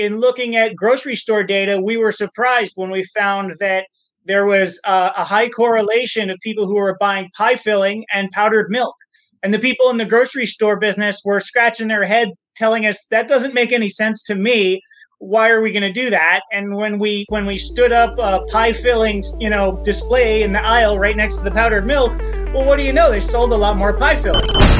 in looking at grocery store data, we were surprised when we found that there was uh, a high correlation of people who were buying pie filling and powdered milk. And the people in the grocery store business were scratching their head telling us that doesn't make any sense to me. Why are we going to do that? And when we when we stood up a pie fillings you know display in the aisle right next to the powdered milk well what do you know? They sold a lot more pie fillings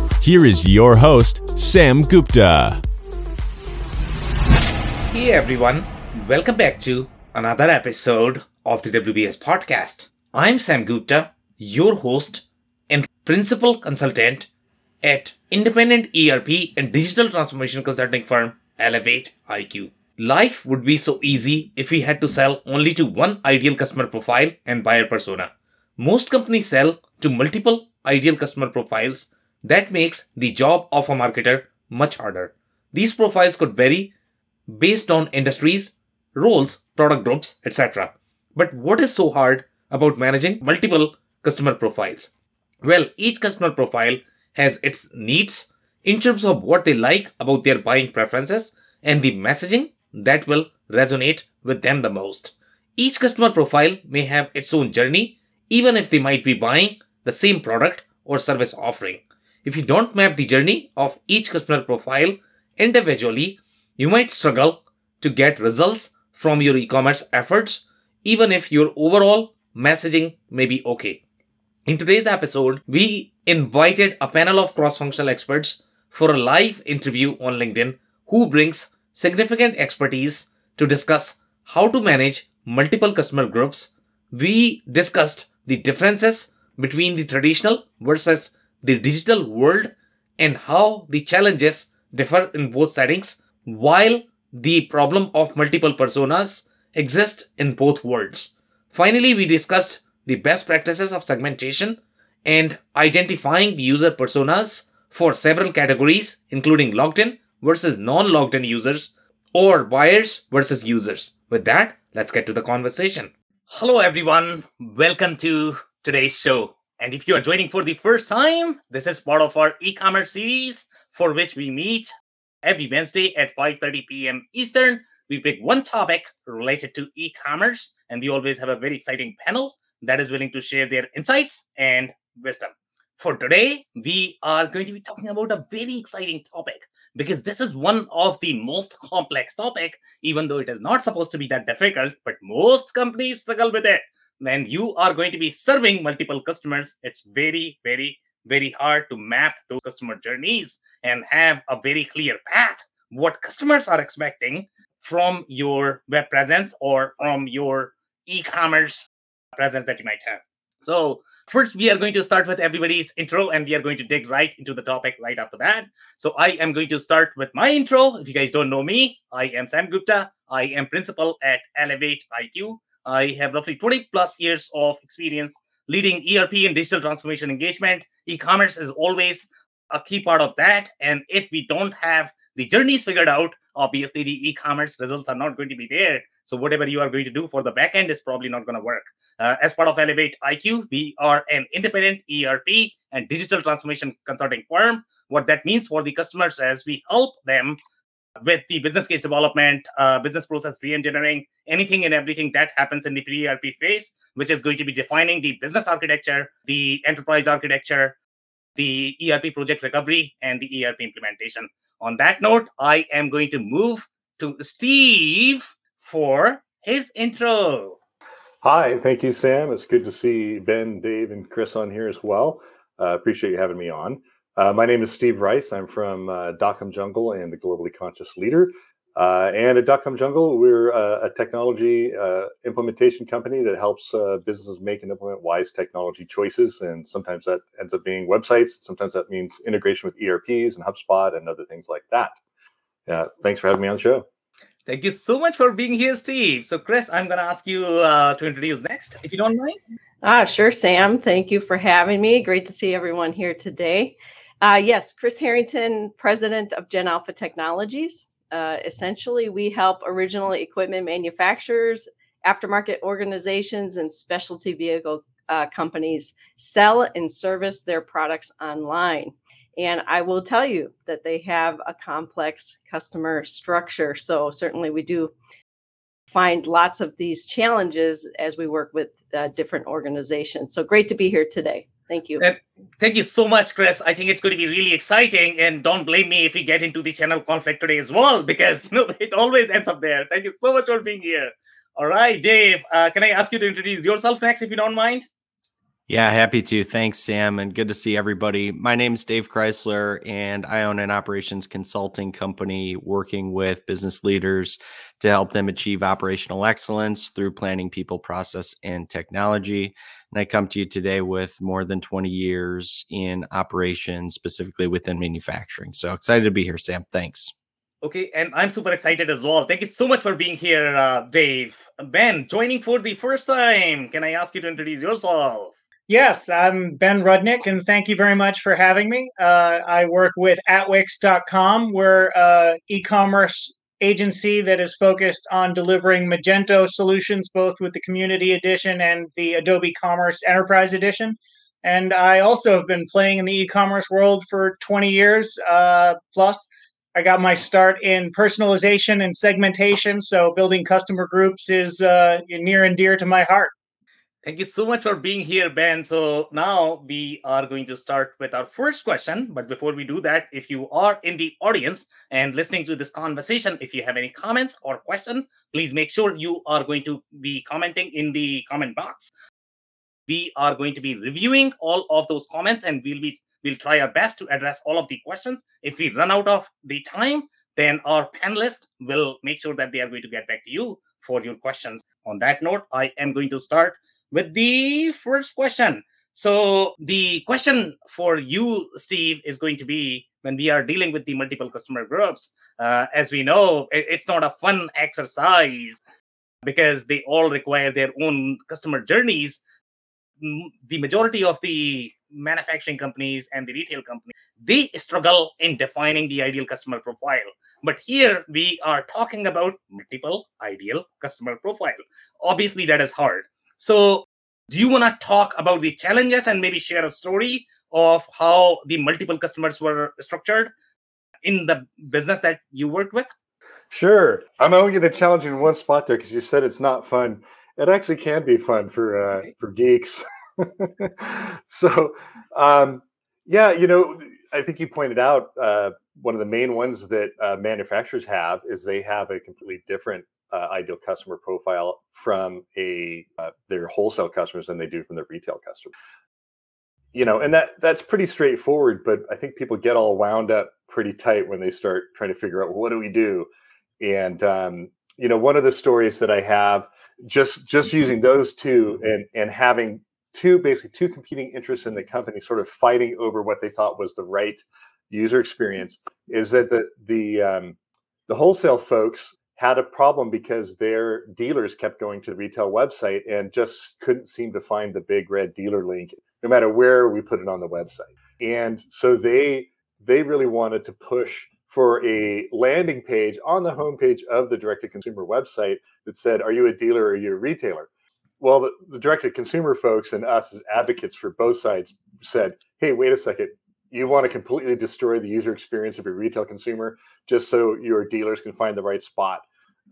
here is your host, Sam Gupta. Hey everyone, welcome back to another episode of the WBS Podcast. I'm Sam Gupta, your host and principal consultant at independent ERP and digital transformation consulting firm Elevate IQ. Life would be so easy if we had to sell only to one ideal customer profile and buyer persona. Most companies sell to multiple ideal customer profiles. That makes the job of a marketer much harder. These profiles could vary based on industries, roles, product groups, etc. But what is so hard about managing multiple customer profiles? Well, each customer profile has its needs in terms of what they like about their buying preferences and the messaging that will resonate with them the most. Each customer profile may have its own journey, even if they might be buying the same product or service offering. If you don't map the journey of each customer profile individually, you might struggle to get results from your e commerce efforts, even if your overall messaging may be okay. In today's episode, we invited a panel of cross functional experts for a live interview on LinkedIn who brings significant expertise to discuss how to manage multiple customer groups. We discussed the differences between the traditional versus the digital world and how the challenges differ in both settings while the problem of multiple personas exists in both worlds. Finally, we discussed the best practices of segmentation and identifying the user personas for several categories, including logged in versus non logged in users or buyers versus users. With that, let's get to the conversation. Hello, everyone. Welcome to today's show. And if you are joining for the first time, this is part of our e commerce series for which we meet every Wednesday at 5:30 p.m. Eastern. We pick one topic related to e-commerce, and we always have a very exciting panel that is willing to share their insights and wisdom. For today, we are going to be talking about a very exciting topic because this is one of the most complex topic, even though it is not supposed to be that difficult, but most companies struggle with it. When you are going to be serving multiple customers, it's very, very, very hard to map those customer journeys and have a very clear path what customers are expecting from your web presence or from your e-commerce presence that you might have. So first we are going to start with everybody's intro and we are going to dig right into the topic right after that. So I am going to start with my intro. If you guys don't know me, I am Sam Gupta. I am principal at Elevate IQ. I have roughly 20 plus years of experience leading ERP and digital transformation engagement. E-commerce is always a key part of that. And if we don't have the journeys figured out, obviously the e-commerce results are not going to be there. So whatever you are going to do for the backend is probably not going to work. Uh, as part of ElevatIQ, we are an independent ERP and digital transformation consulting firm. What that means for the customers is we help them with the business case development, uh, business process re-engineering, anything and everything that happens in the pre-ERP phase, which is going to be defining the business architecture, the enterprise architecture, the ERP project recovery, and the ERP implementation. On that note, I am going to move to Steve for his intro. Hi, thank you, Sam. It's good to see Ben, Dave, and Chris on here as well. Uh, appreciate you having me on. Uh, my name is Steve Rice. I'm from uh, Dotcom Jungle and the Globally Conscious Leader. Uh, and at Dotcom Jungle, we're a, a technology uh, implementation company that helps uh, businesses make and implement wise technology choices. And sometimes that ends up being websites. Sometimes that means integration with ERPs and HubSpot and other things like that. uh, thanks for having me on the show. Thank you so much for being here, Steve. So, Chris, I'm going to ask you uh, to introduce next, if you don't mind. Ah, sure, Sam. Thank you for having me. Great to see everyone here today. Uh, yes, Chris Harrington, president of Gen Alpha Technologies. Uh, essentially, we help original equipment manufacturers, aftermarket organizations, and specialty vehicle uh, companies sell and service their products online. And I will tell you that they have a complex customer structure. So, certainly, we do find lots of these challenges as we work with uh, different organizations. So, great to be here today. Thank you. And thank you so much, Chris. I think it's going to be really exciting. And don't blame me if we get into the channel conflict today as well, because you know it always ends up there. Thank you so much for being here. All right, Dave, uh, can I ask you to introduce yourself next, if you don't mind? Yeah, happy to. Thanks, Sam, and good to see everybody. My name is Dave Chrysler, and I own an operations consulting company working with business leaders to help them achieve operational excellence through planning, people, process, and technology. And I come to you today with more than 20 years in operations, specifically within manufacturing. So excited to be here, Sam. Thanks. Okay, and I'm super excited as well. Thank you so much for being here, uh, Dave. Ben, joining for the first time. Can I ask you to introduce yourself? Yes, I'm Ben Rudnick, and thank you very much for having me. Uh, I work with Atwix.com. We're an e-commerce agency that is focused on delivering Magento solutions, both with the Community Edition and the Adobe Commerce Enterprise Edition. And I also have been playing in the e-commerce world for 20 years uh, plus. I got my start in personalization and segmentation, so building customer groups is uh, near and dear to my heart. Thank you so much for being here, Ben. So now we are going to start with our first question. But before we do that, if you are in the audience and listening to this conversation, if you have any comments or question, please make sure you are going to be commenting in the comment box. We are going to be reviewing all of those comments and we'll be we'll try our best to address all of the questions. If we run out of the time, then our panelists will make sure that they are going to get back to you for your questions. On that note, I am going to start with the first question. So the question for you, Steve, is going to be when we are dealing with the multiple customer groups. Uh, as we know, it, it's not a fun exercise because they all require their own customer journeys. The majority of the manufacturing companies and the retail companies they struggle in defining the ideal customer profile. But here we are talking about multiple ideal customer profile. Obviously, that is hard so, do you want to talk about the challenges and maybe share a story of how the multiple customers were structured in the business that you worked with? Sure. I'm only going to challenge you in one spot there because you said it's not fun. It actually can be fun for uh, okay. for geeks. so, um, yeah, you know, I think you pointed out uh, one of the main ones that uh, manufacturers have is they have a completely different uh, ideal customer profile from a uh, their wholesale customers than they do from their retail customers. You know, and that that's pretty straightforward, but I think people get all wound up pretty tight when they start trying to figure out well, what do we do. And um, you know, one of the stories that I have just just using those two and and having two basically two competing interests in the company sort of fighting over what they thought was the right user experience is that the the um, the wholesale folks had a problem because their dealers kept going to the retail website and just couldn't seem to find the big red dealer link no matter where we put it on the website. And so they they really wanted to push for a landing page on the homepage of the direct to consumer website that said are you a dealer or are you a retailer? Well the, the direct to consumer folks and us as advocates for both sides said hey wait a second. You want to completely destroy the user experience of your retail consumer just so your dealers can find the right spot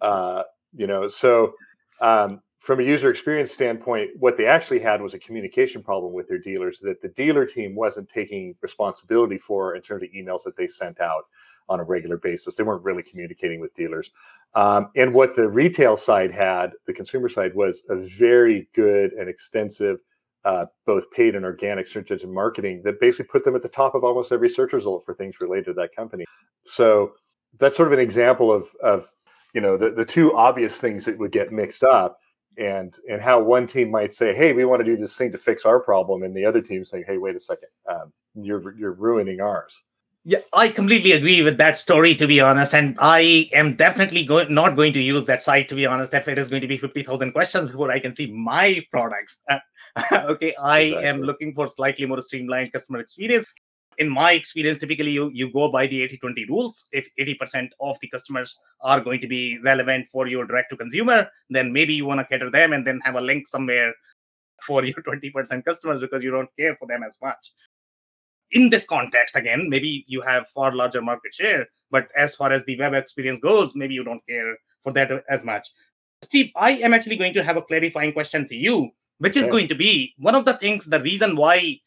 uh, you know, so um, from a user experience standpoint, what they actually had was a communication problem with their dealers that the dealer team wasn't taking responsibility for in terms of emails that they sent out on a regular basis. They weren't really communicating with dealers. Um, and what the retail side had, the consumer side, was a very good and extensive, uh, both paid and organic search engine marketing that basically put them at the top of almost every search result for things related to that company. So that's sort of an example of, of you know the, the two obvious things that would get mixed up and and how one team might say hey we want to do this thing to fix our problem and the other team saying hey wait a second um, you're you're ruining ours Yeah, I completely agree with that story, to be honest. And I am definitely go- not going to use that site, to be honest, if it is going to be 50,000 questions before I can see my products. okay, I exactly. am looking for slightly more streamlined customer experience. In my experience, typically you, you go by the 80 20 rules. If 80% of the customers are going to be relevant for your direct to consumer, then maybe you want to cater them and then have a link somewhere for your 20% customers because you don't care for them as much. In this context again maybe you have far larger market share but as far as the web experience goes maybe you don't care for that as much. Steve i am actually going to have a clarifying question for you which is going to be one of the things the reason why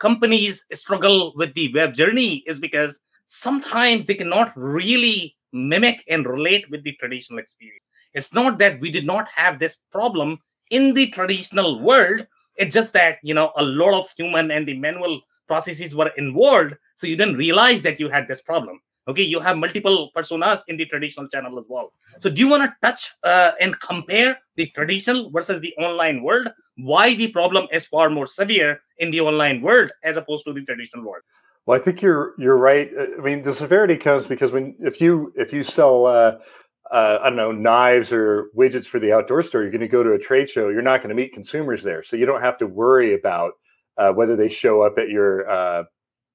companies struggle with the web journey is because sometimes they cannot really mimic and relate with the traditional experience. It's not that we did not have this problem in the traditional world. It's just that you know a lot of human and the manual processes were involved so you didn't realize that you had this problem okay you have multiple personas in the traditional channel as well so do you want to touch uh, and compare the traditional versus the online world why the problem is far more severe in the online world as opposed to the traditional world well i think you're you're right i mean the severity comes because when if you if you sell uh, uh, I don't know, knives or widgets for the outdoor store, you're going to go to a trade show. You're not going to meet consumers there, so you don't have to worry about uh, whether they show up at your uh,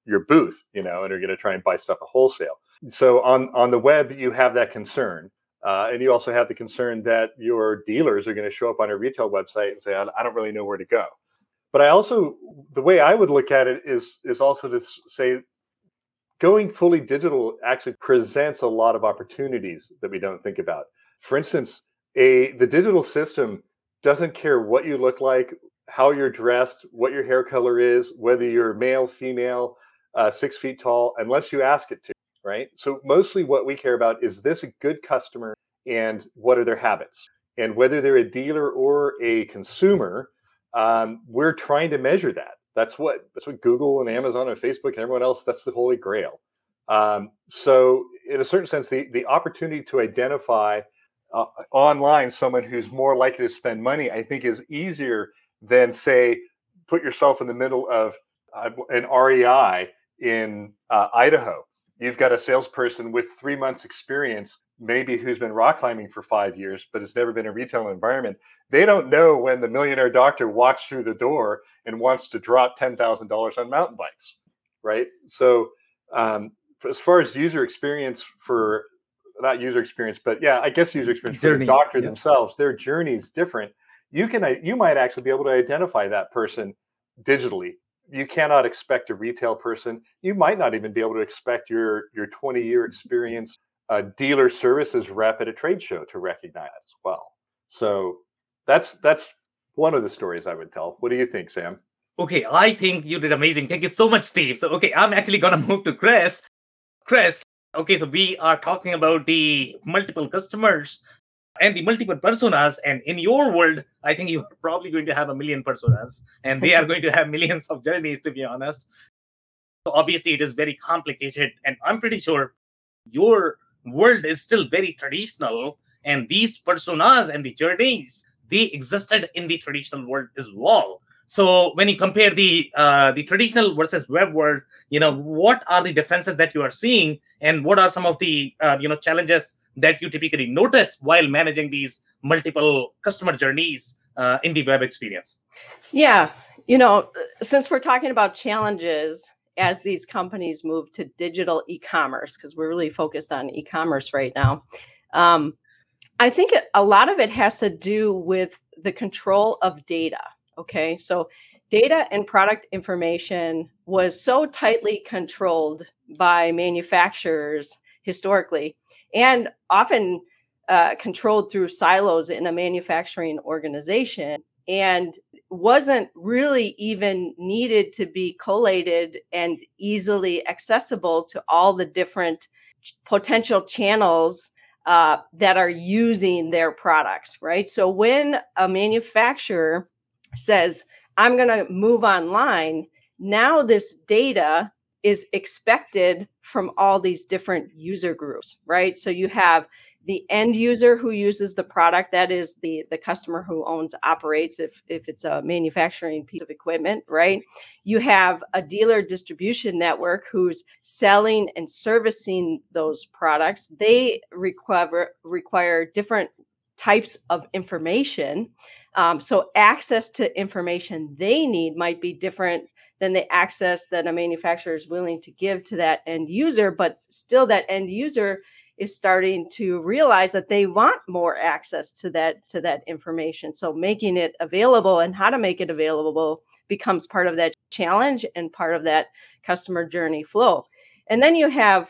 your booth, you know, and are going to try and buy stuff at wholesale. So on on the web, you have that concern, uh, and you also have the concern that your dealers are going to show up on a retail website and say, I don't really know where to go. But I also, the way I would look at it is is also to say, going fully digital actually presents a lot of opportunities that we don't think about. For instance, a the digital system doesn't care what you look like, how you're dressed, what your hair color is, whether you're male, female, uh, six feet tall, unless you ask it to, right? So mostly what we care about is this a good customer and what are their habits? And whether they're a dealer or a consumer, um, we're trying to measure that. That's what that's what Google and Amazon and Facebook and everyone else. That's the holy grail. Um, so in a certain sense, the the opportunity to identify uh, online someone who's more likely to spend money, I think, is easier than say put yourself in the middle of uh, an REI in uh, Idaho. You've got a salesperson with three months experience, maybe who's been rock climbing for five years, but has never been in a retail environment. They don't know when the millionaire doctor walks through the door and wants to drop $10,000 on mountain bikes, right? So, um, as far as user experience for not user experience, but yeah, I guess user experience journey, for the doctor yeah. themselves, their journey is different you can you might actually be able to identify that person digitally you cannot expect a retail person you might not even be able to expect your your 20 year experience uh, dealer services rep at a trade show to recognize as well. So that's that's one of the stories i would tell. What do you think sam? Okay i think you did amazing. Thank you so much steve. So okay i'm actually to move to chris. Chris okay so we are talking about the multiple customers and the multiple personas. And in your world, I think you're probably going to have a million personas, and they are going to have millions of journeys, to be honest. So obviously, it is very complicated, and I'm pretty sure your world is still very traditional, and these personas and the journeys they existed in the traditional world as well. So when you compare the uh, the traditional versus web world, you know what are the differences that you are seeing, and what are some of the uh, you know challenges that you typically notice while managing these multiple customer journeys uh, in the web experience? Yeah, you know, since we're talking about challenges as these companies move to digital e-commerce, because we're really focused on e-commerce right now, um, I think a lot of it has to do with the control of data. Okay, so data and product information was so tightly controlled by manufacturers historically and often uh, controlled through silos in a manufacturing organization and wasn't really even needed to be collated and easily accessible to all the different potential channels uh, that are using their products, right? So when a manufacturer says, I'm going to move online, now this data is expected from all these different user groups, right? So you have the end user who uses the product that is the the customer who owns operates if if it's a manufacturing piece of equipment right? You have a dealer distribution network who's selling and servicing those products. They require require different types of information. Um, so access to information they need might be different than the access that a manufacturer is willing to give to that end user but still that end user is starting to realize that they want more access to that to that information. So making it available and how to make it available becomes part of that challenge and part of that customer journey flow. And then you have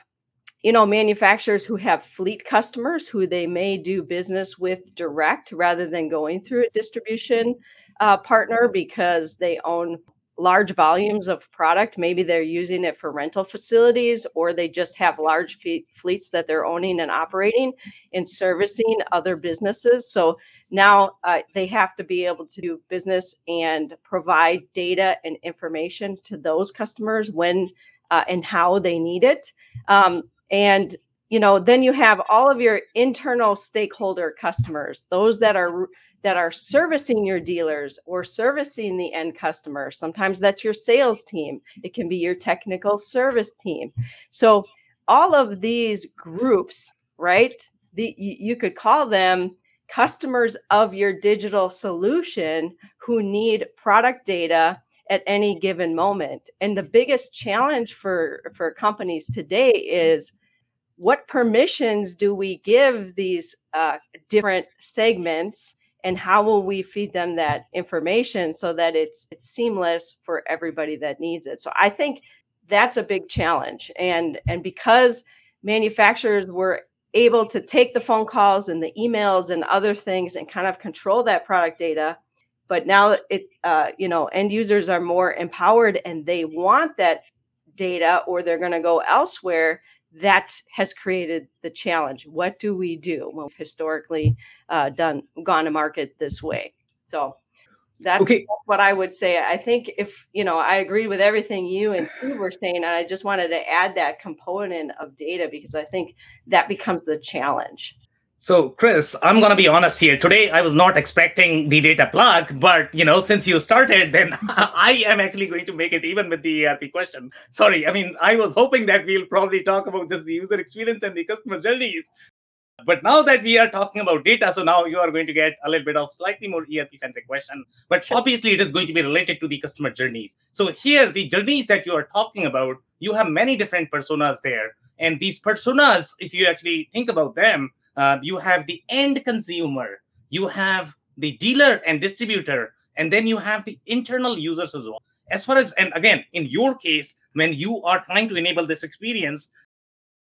you know manufacturers who have fleet customers who they may do business with direct rather than going through a distribution uh, partner because they own large volumes of product. Maybe they're using it for rental facilities or they just have large fleets that they're owning and operating and servicing other businesses. So now uh, they have to be able to do business and provide data and information to those customers when uh, and how they need it. Um, and you know, then you have all of your internal stakeholder customers, those that are that are servicing your dealers or servicing the end customer. Sometimes that's your sales team, it can be your technical service team. So, all of these groups, right? The, you could call them customers of your digital solution who need product data at any given moment. And the biggest challenge for, for companies today is what permissions do we give these uh, different segments and how will we feed them that information so that it's it's seamless for everybody that needs it? So i think that's a big challenge. And and because manufacturers were able to take the phone calls and the emails and other things and kind of control that product data but now it uh, you know end users are more empowered and they want that data or they're going to go elsewhere that has created the challenge. What do we do when we've historically uh, done gone to market this way? So that's okay. what I would say. I think if you know, I agree with everything you and Steve were saying, and I just wanted to add that component of data because I think that becomes the challenge. So, Chris, I'm going to be honest here. Today, I was not expecting the data plug, but you know, since you started, then I am actually going to make it even with the ERP question. Sorry, I mean, I was hoping that we'll probably talk about just the user experience and the customer journeys. But now that we are talking about data, so now you are going to get a little bit of slightly more ERP centric question. But obviously, it is going to be related to the customer journeys. So here, the journeys that you are talking about, you have many different personas there, and these personas, if you actually think about them uh, you have the end consumer, you have the dealer and distributor, and then you have the internal users as well. As far as, and again, in your case, when you are trying to enable this experience,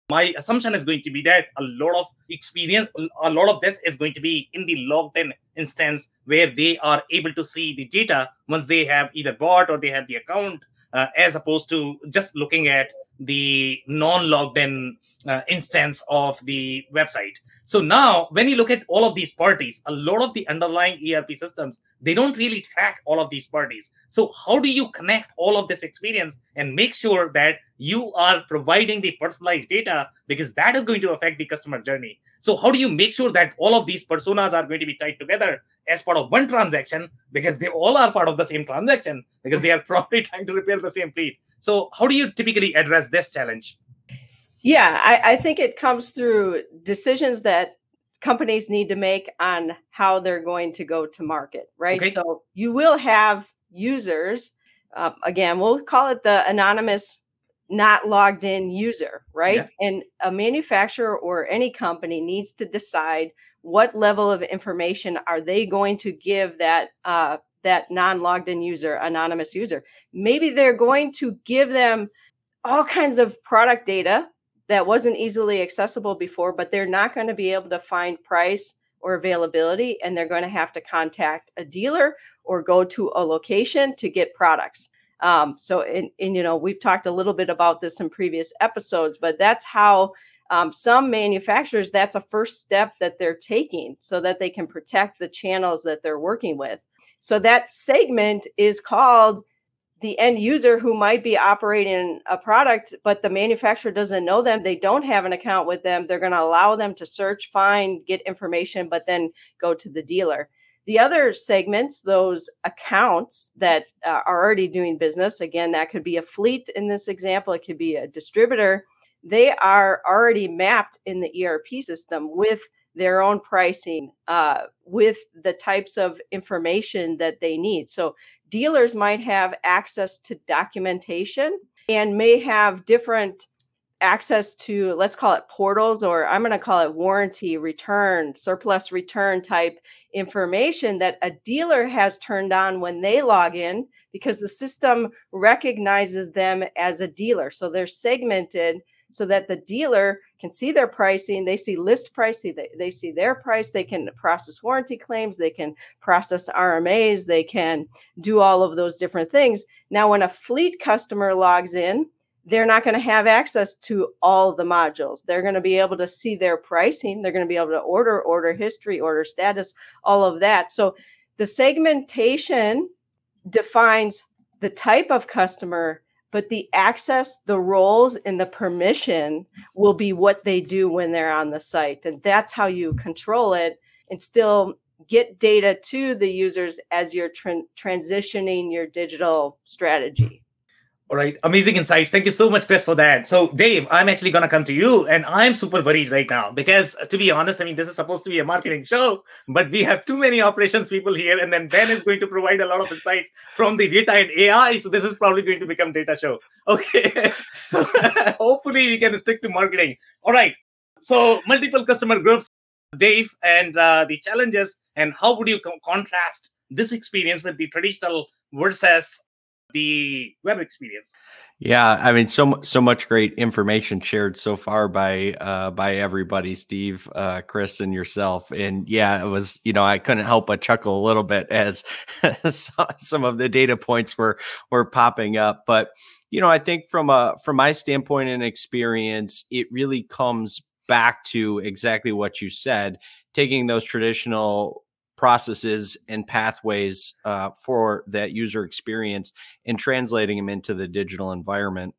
my assumption is going to be that a lot of experience, a lot of this is going to be in the logged in instance where they are able to see the data once they have either bought or they have the account, uh, as opposed to just looking at the non-logged in uh, instance of the website. So now, when you look at all of these parties, a lot of the underlying ERP systems, they don't really track all of these parties. So how do you connect all of this experience and make sure that you are providing the personalized data because that is going to affect the customer journey. So how do you make sure that all of these personas are going to be tied together as part of one transaction because they all are part of the same transaction because they are probably trying to repair the same fleet. So how do you typically address this challenge? Yeah, I, I think it comes through decisions that companies need to make on how they're going to go to market, right? Okay. So you will have users. Uh, again, we'll call it the anonymous, not logged in user, right? Yeah. And a manufacturer or any company needs to decide what level of information are they going to give that uh, that non-logged in user, anonymous user. Maybe they're going to give them all kinds of product data that wasn't easily accessible before, but they're not going to be able to find price or availability, and they're going to have to contact a dealer or go to a location to get products. Um, so, and, and, you know, we've talked a little bit about this in previous episodes, but that's how um, some manufacturers, that's a first step that they're taking so that they can protect the channels that they're working with. So that segment is called the end user who might be operating a product, but the manufacturer doesn't know them, they don't have an account with them, they're going to allow them to search, find, get information, but then go to the dealer. The other segments, those accounts that uh, are already doing business, again, that could be a fleet in this example, it could be a distributor, they are already mapped in the ERP system with their own pricing, uh, with the types of information that they need. So dealers might have access to documentation and may have different access to let's call it portals or i'm going to call it warranty return surplus return type information that a dealer has turned on when they log in because the system recognizes them as a dealer so they're segmented so that the dealer can see their pricing they see list price they, they see their price they can process warranty claims they can process rmas they can do all of those different things now when a fleet customer logs in they're not going to have access to all the modules. They're going to be able to see their pricing. They're going to be able to order, order history, order status, all of that. So the segmentation defines the type of customer, but the access, the roles, and the permission will be what they do when they're on the site. And that's how you control it and still get data to the users as you're tra- transitioning your digital strategy. All right, amazing insights. Thank you so much, Chris, for that. So, Dave, I'm actually going to come to you, and I'm super worried right now because, to be honest, I mean, this is supposed to be a marketing show, but we have too many operations people here, and then Ben is going to provide a lot of insights from the data and AI. So, this is probably going to become data show. Okay, so hopefully we can stick to marketing. All right, so multiple customer groups, Dave, and uh, the challenges, and how would you co- contrast this experience with the traditional versus the web experience. Yeah, I mean, so so much great information shared so far by uh, by everybody, Steve, uh, Chris, and yourself. And yeah, it was you know I couldn't help but chuckle a little bit as some of the data points were were popping up. But you know, I think from a from my standpoint and experience, it really comes back to exactly what you said, taking those traditional processes and pathways uh, for that user experience and translating them into the digital environment.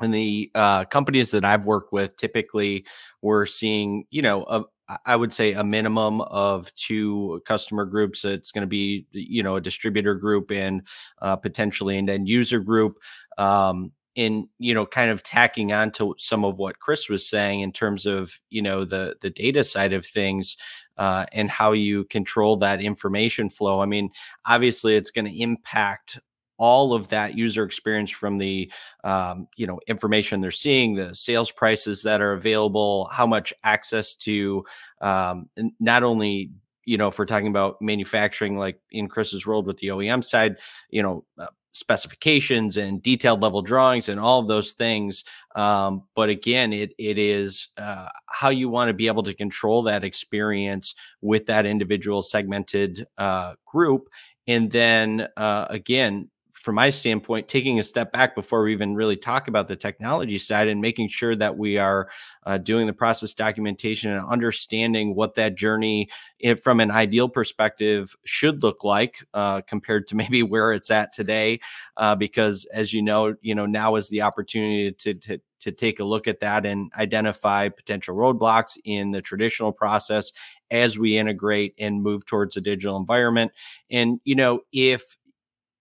And the uh, companies that I've worked with, typically, we're seeing, you know, a, I would say a minimum of two customer groups. It's going to be, you know, a distributor group and uh, potentially an end user group. Um, in you know kind of tacking on to some of what chris was saying in terms of you know the the data side of things uh, and how you control that information flow. I mean obviously it's going to impact all of that user experience from the um, you know information they're seeing the sales prices that are available how much access to um, not only you know if we're talking about manufacturing like in chris's world with the oem side you know uh, specifications and detailed level drawings and all of those things. Um, but again, it it is uh, how you want to be able to control that experience with that individual segmented uh, group, and then uh, again from my standpoint, taking a step back before we even really talk about the technology side and making sure that we are uh, doing the process documentation and understanding what that journey, if, from an ideal perspective, should look like uh, compared to maybe where it's at today. Uh, because as you know, you know now is the opportunity to, to to take a look at that and identify potential roadblocks in the traditional process as we integrate and move towards a digital environment. And you know, if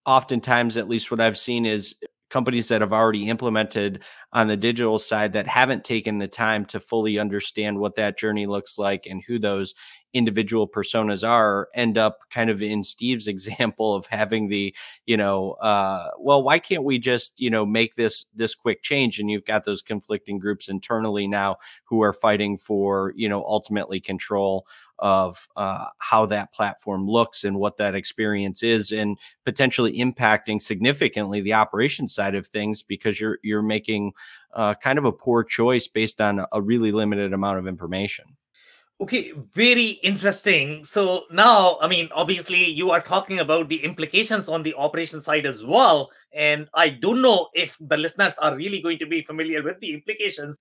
oftentimes, at least what I've seen, is companies that have already implemented on the digital side that haven't taken the time to fully understand what that journey looks like and who those individual personas are end up kind of in Steve's example of having the, you know, uh, well, why can't we just, you know, make this this quick change? And you've got those conflicting groups internally now who are fighting for, you know, ultimately control of uh, how that platform looks and what that experience is, and potentially impacting significantly the operation side of things because you're you're making uh, kind of a poor choice based on a really limited amount of information. Okay, very interesting. So now, I mean, obviously, you are talking about the implications on the operation side as well. And I don't know if the listeners are really going to be familiar with the implications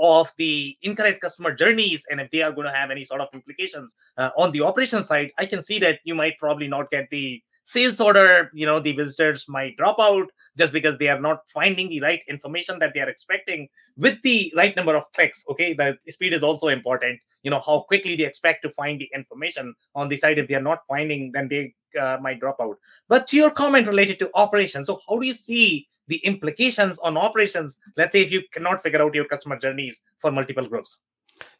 of the incorrect customer journeys and if they are going to have any sort of implications uh, on the operation side i can see that you might probably not get the sales order, you know, the visitors might drop out just because they are not finding the right information that they are expecting with the right number of clicks. Okay, the speed is also important. You know, how quickly they expect to find the information on the site. If they are not finding, then they uh, might drop out. But to your comment related to operations, so how do you see the implications on operations? Let's say if you cannot figure out your customer journeys for multiple groups.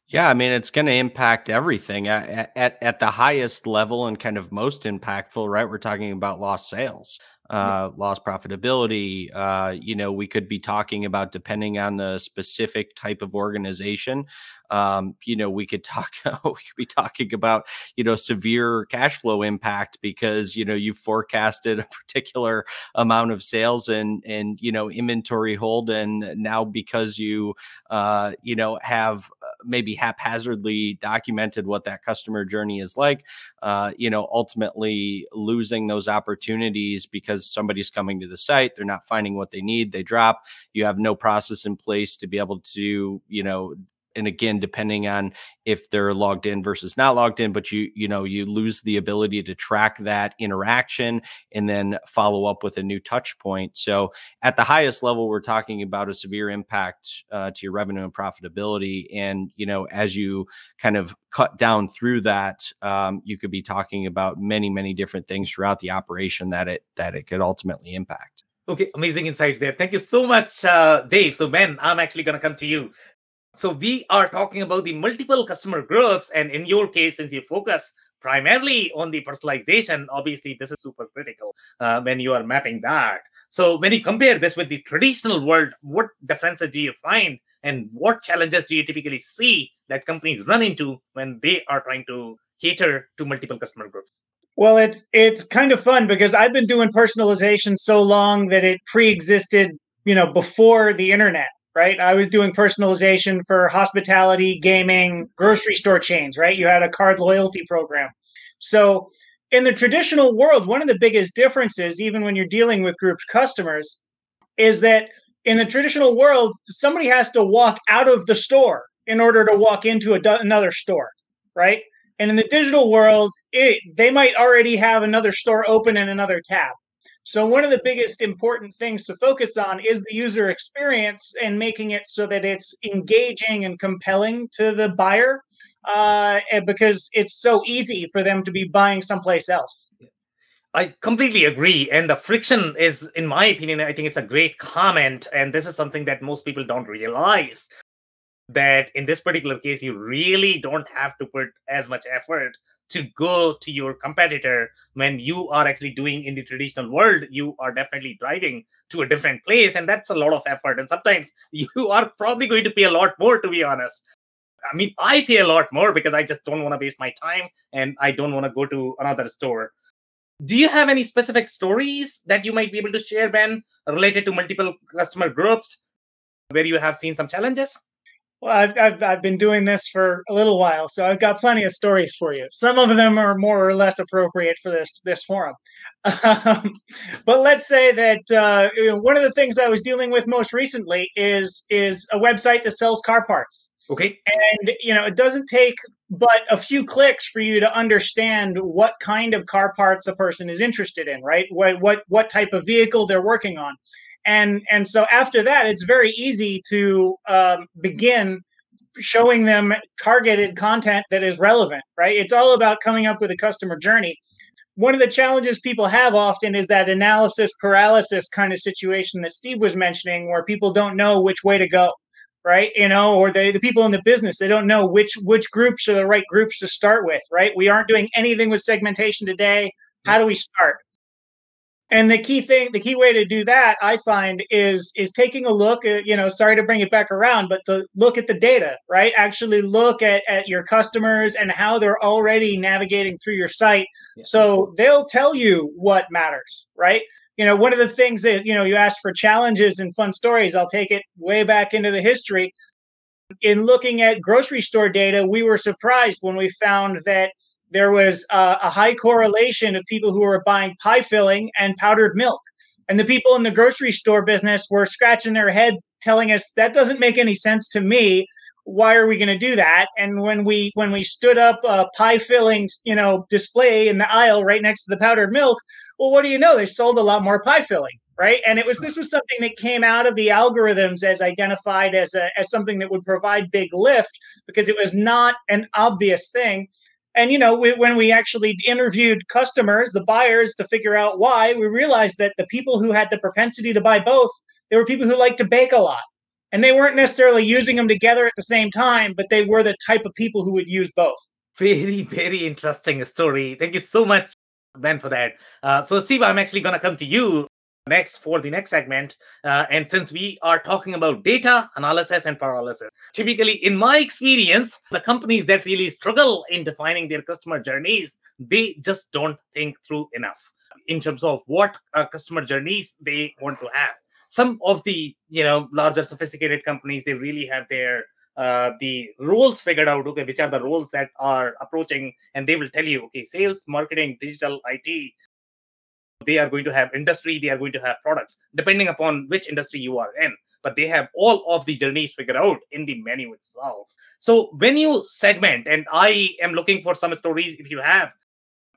Yeah, I mean, it's going to impact everything at, at, at the highest level and kind of most impactful, right? We're talking about lost sales uh, lost profitability. Uh, you know, we could be talking about depending on the specific type of organization. Um, you know, we could talk, we could be talking about, you know, severe cash flow impact because, you know, you forecasted a particular amount of sales and, and, you know, inventory hold. And now because you, uh, you know, have uh, maybe haphazardly documented what that customer journey is like, uh, you know, ultimately losing those opportunities because somebody's coming to the site, they're not finding what they need, they drop. You have no process in place to be able to, you know, and again depending on if they're logged in versus not logged in but you you know you lose the ability to track that interaction and then follow up with a new touch point so at the highest level we're talking about a severe impact uh, to your revenue and profitability and you know as you kind of cut down through that um, you could be talking about many many different things throughout the operation that it that it could ultimately impact Okay, amazing insights there. Thank you so much, uh, Dave. So, Ben, I'm actually going to come to you. So we are talking about the multiple customer groups, and in your case, since you focus primarily on the personalization, obviously this is super critical uh, when you are mapping that. So when you compare this with the traditional world, what differences do you find, and what challenges do you typically see that companies run into when they are trying to cater to multiple customer groups? Well, it's it's kind of fun because I've been doing personalization so long that it pre-existed, you know, before the internet right? I was doing personalization for hospitality, gaming, grocery store chains, right? You had a card loyalty program. So in the traditional world, one of the biggest differences, even when you're dealing with group customers, is that in the traditional world, somebody has to walk out of the store in order to walk into a, another store, right? And in the digital world, it, they might already have another store open in another tab. So one of the biggest important things to focus on is the user experience and making it so that it's engaging and compelling to the buyer, uh, because it's so easy for them to be buying someplace else. I completely agree. And the friction is, in my opinion, I think it's a great comment. And this is something that most people don't realize that in this particular case, you really don't have to put as much effort to go to your competitor when you are actually doing in the traditional world you are definitely driving to a different place and that's a lot of effort. And sometimes you are probably going to pay a lot more to be honest. I mean i pay a lot more because i just don't want to waste my time and i don't want to go to another store. Do you have any specific stories that you might be able to share ben related to multiple customer groups where you have seen some challenges well, I've, I've, I've been doing this for a little while, so I've got plenty of stories for you. Some of them are more or less appropriate for this this forum. Um, but let's say that uh, one of the things I was dealing with most recently is is a website that sells car parts. Okay. And you know, it doesn't take but a few clicks for you to understand what kind of car parts a person is interested in, right? What what what type of vehicle they're working on and and so after that it's very easy to um, begin showing them targeted content that is relevant right? It's all about coming up with a customer journey. One of the challenges people have often is that analysis paralysis kind of situation that steve was mentioning where people don't know which way to go right? You know or they, the people in the business they don't know which which groups are the right groups to start with right? We aren't doing anything with segmentation today. How do we start and the key thing the key way to do that i find is is taking a look at you know sorry to bring it back around but to look at the data right? Actually look at, at your customers and how they're already navigating through your site. Yeah. so they'll tell you what matters right? You know one of the things that you know you asked for challenges and fun stories i'll take it way back into the history. In looking at grocery store data we were surprised when we found that there was uh, a high correlation of people who were buying pie filling and powdered milk. And the people in the grocery store business were scratching their head telling us that doesn't make any sense to me. why are we going to do that? And when we when we stood up a pie filling, you know, display in the aisle right next to the powdered milk, well, what do you know? They sold a lot more pie filling, right? And it was this was something that came out of the algorithms as identified as a as something that would provide big lift because it was not an obvious thing. And you know, we, when we actually interviewed customers, the buyers, to figure out why, we realized that the people who had the propensity to buy both, they were people who like to bake a lot and they weren't necessarily using them together at the same time, but they were the type of people who would use both. Very, very interesting story. Thank you so much, Ben, for that. Uh, so, Steve, I'm actually going to come to you next for the next segment. Uh, and since we are talking about data analysis and paralysis, typically, in my experience, the companies that really struggle in defining their customer journeys, they just don't think through enough in terms of what uh, customer journeys they want to have some of the you know larger sophisticated companies they really have their uh, the roles figured out okay which are the roles that are approaching and they will tell you okay sales marketing digital it they are going to have industry they are going to have products depending upon which industry you are in. But they have all of the journeys figured out in the menu itself. So when you segment and i am looking for some stories if you have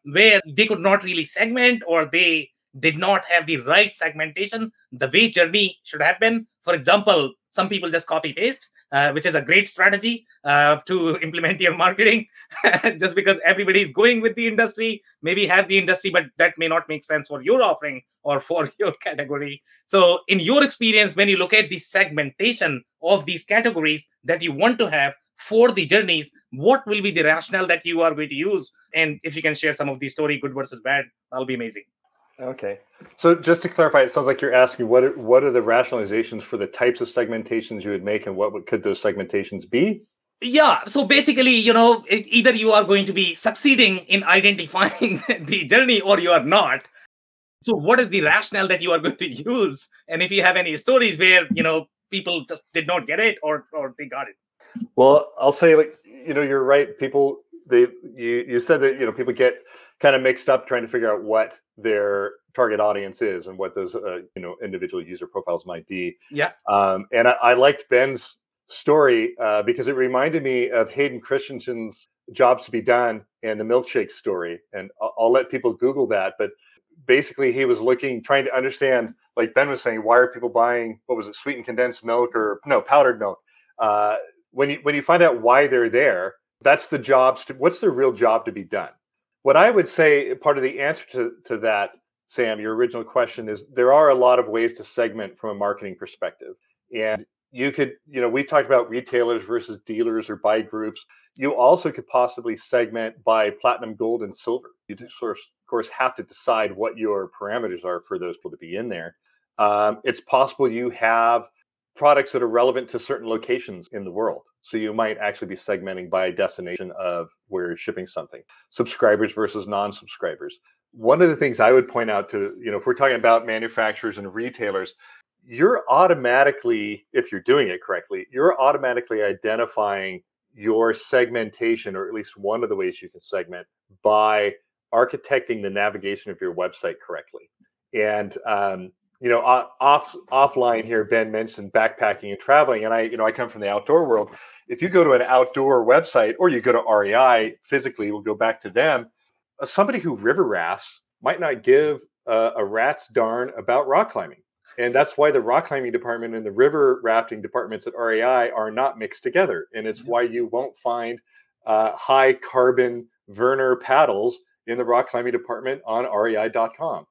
where they could not really segment or they did not have the right segmentation, the way journey should have been. For example, some people just copy paste, uh, which is a great strategy uh, to implement your marketing. just because everybody is going with the industry, maybe have the industry, but that may not make sense for your offering or for your category. So, in your experience, when you look at the segmentation of these categories that you want to have for the journeys, what will be the rationale that you are going to use? And if you can share some of the story, good versus bad, that'll be amazing. Okay. So just to clarify, it sounds like you're asking what are, what are the rationalizations for the types of segmentations you would make, and what would, could those segmentations be? Yeah. So basically, you know, it, either you are going to be succeeding in identifying the journey, or you are not. So what is the rationale that you are going to use? And if you have any stories where you know people just did not get it, or or they got it. Well, I'll say like you know you're right. People they you you said that you know people get kind of mixed up trying to figure out what their target audience is and what those uh, you know individual user profiles might be. Yeah. Um, and I, I, liked Ben's story uh, because it reminded me of Clayton Christensen's "Jobs to Be Done" and the milkshake story. And I'll, I'll let people Google that, but basically he was looking, trying to understand, like Ben was saying, why are people buying what was it, sweetened condensed milk or no powdered milk? Uh, when you when you find out why they're there, that's the jobs. To, what's the real job to be done? What I would say, part of the answer to, to that, Sam, your original question is there are a lot of ways to segment from a marketing perspective. And you could, you know, we talked about retailers versus dealers or buy groups. You also could possibly segment by platinum, gold, and silver. You just, of course, have to decide what your parameters are for those people to be in there. Um, it's possible you have products that are relevant to certain locations in the world. So you might actually be segmenting by destination of where you're shipping something. Subscribers versus non-subscribers. One of the things I would point out to, you know, if we're talking about manufacturers and retailers, you're automatically, if you're doing it correctly, you're automatically identifying your segmentation, or at least one of the ways you can segment, by architecting the navigation of your website correctly. And um, you know, off offline here, Ben mentioned backpacking and traveling, and I, you know, I come from the outdoor world. If you go to an outdoor website or you go to REI physically, we'll go back to them. Uh, somebody who river rafts might not give uh, a rat's darn about rock climbing, and that's why the rock climbing department and the river rafting departments at REI are not mixed together, and it's why you won't find uh, high carbon Werner paddles in the rock climbing department on REI.com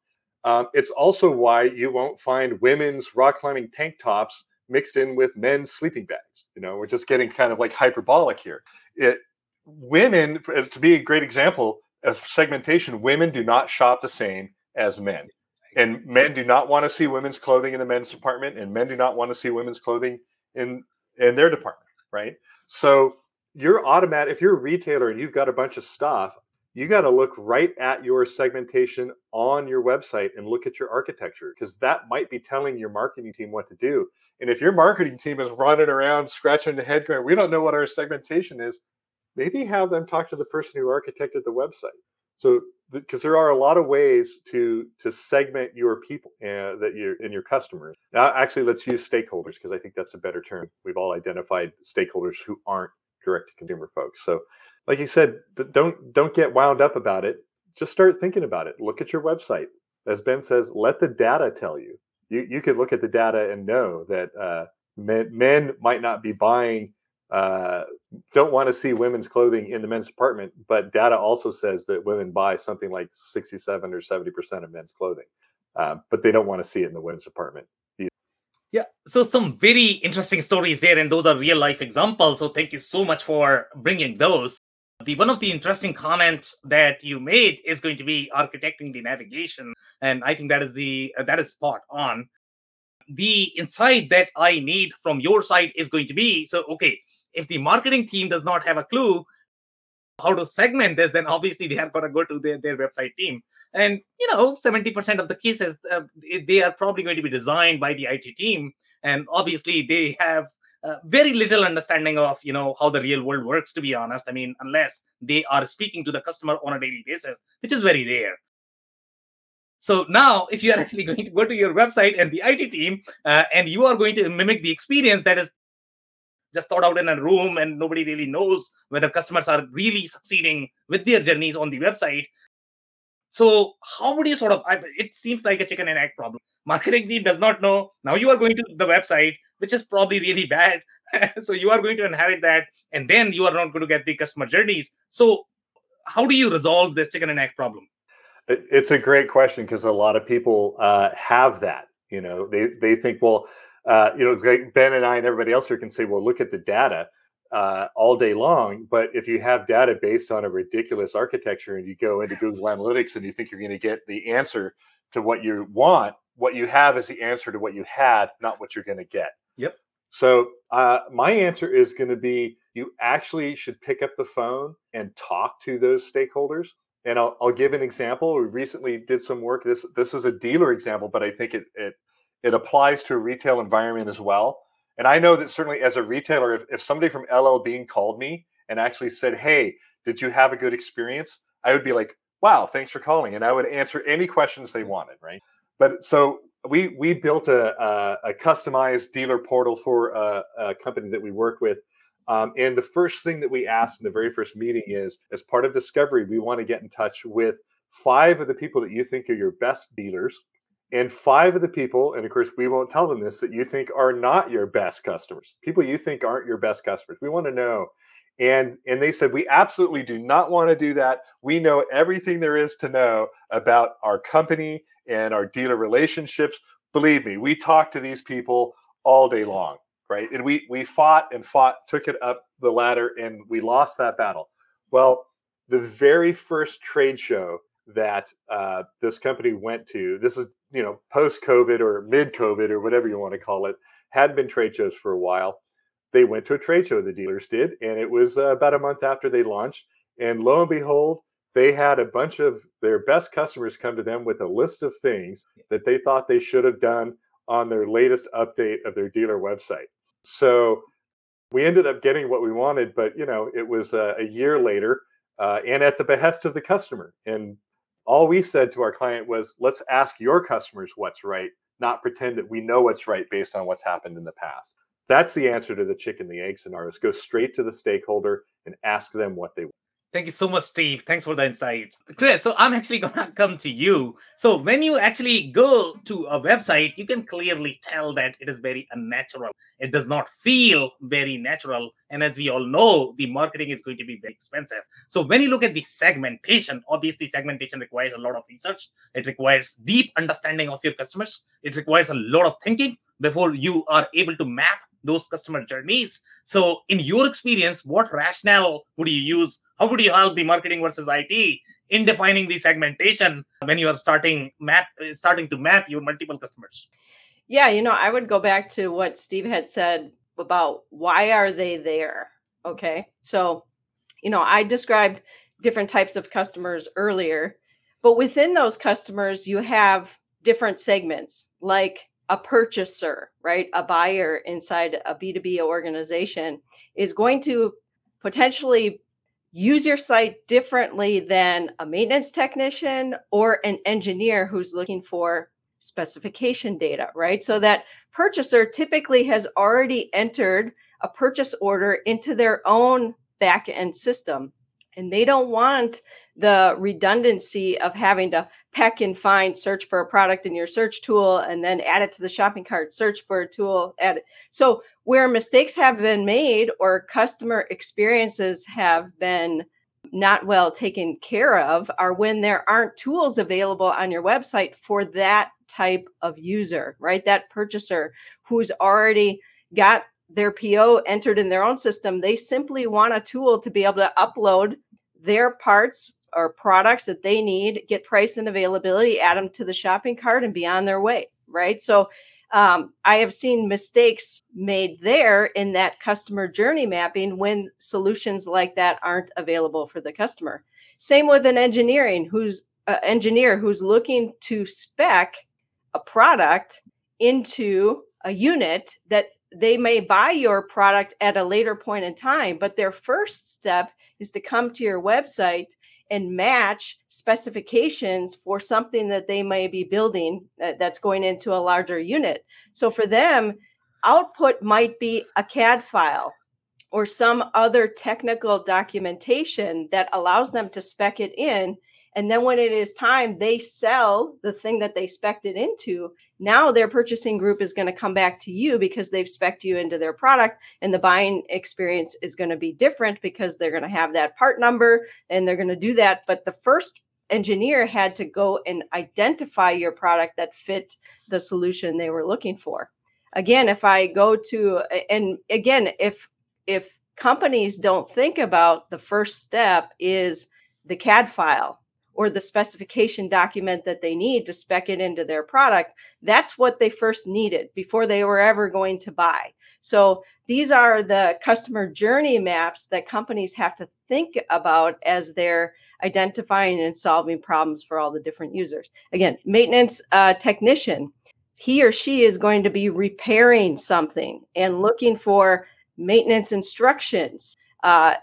um, it's also why you won't find women's rock climbing tank tops mixed in with men's sleeping bags. You know, we're just getting kind of like hyperbolic here. It women, to be a great example of segmentation, women do not shop the same as men. And men do not want to see women's clothing in the men's department, and men do not want to see women's clothing in in their department, right? So you're automatic if you're a retailer and you've got a bunch of stuff, you got to look right at your segmentation on your website and look at your architecture because that might be telling your marketing team what to do. And if your marketing team is running around scratching their head going, we don't know what our segmentation is, maybe have them talk to the person who architected the website. So because there are a lot of ways to to segment your people uh, that you and your customers. Now, actually, let's use stakeholders because I think that's a better term. We've all identified stakeholders who aren't direct to consumer folks. So, like you said, don't don't get wound up about it. Just start thinking about it. Look at your website. As Ben says, let the data tell you. You you could look at the data and know that uh, men, men might not be buying uh, don't want to see women's clothing in the men's department, but data also says that women buy something like 67 or 70 percent of men's clothing, uh, but they don't want to see it in the women's department. Yeah, so some very interesting stories there, and those are real life examples. So thank you so much for bringing those. The one of the interesting comments that you made is going to be architecting the navigation, and I think that is the uh, that is spot on. The insight that I need from your side is going to be so okay if the marketing team does not have a clue how to segment this, then obviously they are going to go to their, their website team. And, you know, 70% of the cases, uh, they are probably going to be designed by the IT team. And obviously they have uh, very little understanding of, you know, how the real world works, to be honest. I mean, unless they are speaking to the customer on a daily basis, which is very rare. So now, if you are actually going to go to your website and the IT team, uh, and you are going to mimic the experience that is just thought out in a room and nobody really knows whether customers are really succeeding with their journeys on the website so how would you sort of it seems like a chicken and egg problem. Marketing team does not know. Now you are going to the website which is probably really bad. So you are going to inherit that and then you are not going to get the customer journeys. So how do you resolve this chicken and egg problem? It's a great question because a lot of people uh, have that you know? They they think well uh, you know, Ben and I and everybody else here can say, well, look at the data uh, all day long. But if you have data based on a ridiculous architecture and you go into Google Analytics and you think you're going to get the answer to what you want, what you have is the answer to what you had, not what you're going to get. Yep. So uh, my answer is going to be you actually should pick up the phone and talk to those stakeholders. And I'll, I'll give an example. We recently did some work. This this is a dealer example, but I think it, it it applies to a retail environment as well. And I know that certainly as a retailer, if, if somebody from LL Bean called me and actually said, Hey, did you have a good experience? I would be like, Wow, thanks for calling. And I would answer any questions they wanted, right? But so we we built a, a, a customized dealer portal for a, a company that we work with. Um, and the first thing that we asked in the very first meeting is, as part of discovery, we want to get in touch with five of the people that you think are your best dealers and five of the people, and of course, we won't tell them this, that you think are not your best customers, people you think aren't your best customers. We want to know. And and they said we absolutely do not want to do that. We know everything there is to know about our company and our dealer relationships. Believe me, we talk to these people all day long, right? And we we fought and fought, took it up the ladder, and we lost that battle. Well, the very first trade show that uh, this company went to. This is you know post COVID or mid COVID or whatever you want to call it. Had been trade shows for a while. They went to a trade show. The dealers did, and it was uh, about a month after they launched. And lo and behold, they had a bunch of their best customers come to them with a list of things that they thought they should have done on their latest update of their dealer website. So we ended up getting what we wanted, but you know, it was uh, a year later, uh, and at the behest of the customer. And all we said to our client was, let's ask your customers what's right, not pretend that we know what's right based on what's happened in the past. That's the answer to the chicken, the egg scenario. Go straight to the stakeholder and ask them what they want. Thank you so much, Steve. Thanks for the insights. Chris, so I'm actually going to come to you. So, when you actually go to a website, you can clearly tell that it is very unnatural. It does not feel very natural. And as we all know, the marketing is going to be very expensive. So, when you look at the segmentation, obviously, segmentation requires a lot of research, it requires deep understanding of your customers, it requires a lot of thinking before you are able to map those customer journeys. So, in your experience, what rationale would you use how would you help the marketing versus IT in defining the segmentation when you are starting map uh, starting to map your multiple customers? Yeah, you know, I would go back to what Steve had said about why are they there? Okay. So, you know, I described different types of customers earlier, but within those customers, you have different segments like a purchaser, right? A buyer inside a B2B organization is going to potentially use your site differently than a maintenance technician or an engineer who's looking for specification data, right? So that purchaser typically has already entered a purchase order into their own back end system. And they don't want the redundancy of having to peck and find, search for a product in your search tool, and then add it to the shopping cart, search for a tool, add it. So, where mistakes have been made or customer experiences have been not well taken care of are when there aren't tools available on your website for that type of user, right? That purchaser who's already got their PO entered in their own system. They simply want a tool to be able to upload their parts or products that they need, get price and availability, add them to the shopping cart, and be on their way, right? So um, I have seen mistakes made there in that customer journey mapping when solutions like that aren't available for the customer. Same with an engineering who's uh, engineer who's looking to spec a product into a unit that they may buy your product at a later point in time, but their first step is to come to your website and match specifications for something that they may be building uh, that's going into a larger unit. So for them, output might be a CAD file or some other technical documentation that allows them to spec it in and then when it is time, they sell the thing that they spec'd it into. Now their purchasing group is going to come back to you because they've spec'd you into their product, and the buying experience is going to be different because they're going to have that part number and they're going to do that. But the first engineer had to go and identify your product that fit the solution they were looking for. Again, if I go to and again, if if companies don't think about the first step is the CAD file or the specification document that they need to spec it into their product, that's what they first needed before they were ever going to buy. So these are the customer journey maps that companies have to think about as they're identifying and solving problems for all the different users. Again, maintenance uh, technician, he or she is going to be repairing something and looking for maintenance instructions uh,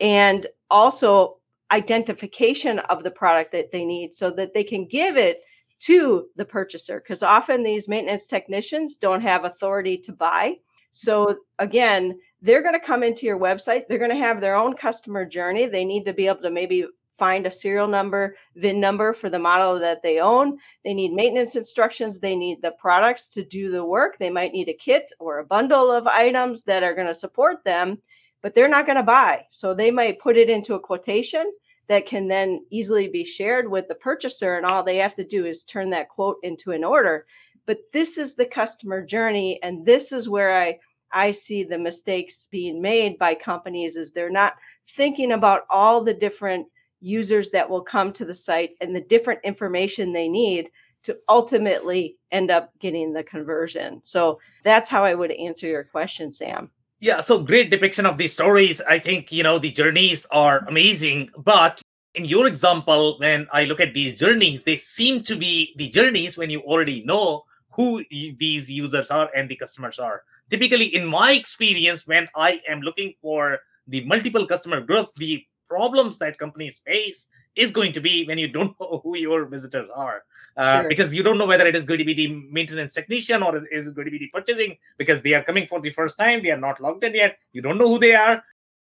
and also identification of the product that they need so that they can give it to the purchaser because often these maintenance technicians don't have authority to buy. So again they're going to come into your website they're going to have their own customer journey they need to be able to maybe find a serial number vin number for the model that they own they need maintenance instructions they need the products to do the work they might need a kit or a bundle of items that are going to support them but they're not going to buy. So they might put it into a quotation that can then easily be shared with the purchaser, and all they have to do is turn that quote into an order. But this is the customer journey, and this is where I I see the mistakes being made by companies is they're not thinking about all the different users that will come to the site and the different information they need to ultimately end up getting the conversion. So that's how I would answer your question, Sam. Yeah, so great depiction of these stories. I think, you know, the journeys are amazing. But in your example, when I look at these journeys, they seem to be the journeys when you already know who these users are and the customers are. Typically, in my experience, when I am looking for the multiple customer growth, the problems that companies face is going to be when you don't know who your visitors are. Uh, sure. Because you don't know whether it is going to be the maintenance technician or is it going to be the purchasing because they are coming for the first time, they are not logged in yet, you don't know who they are.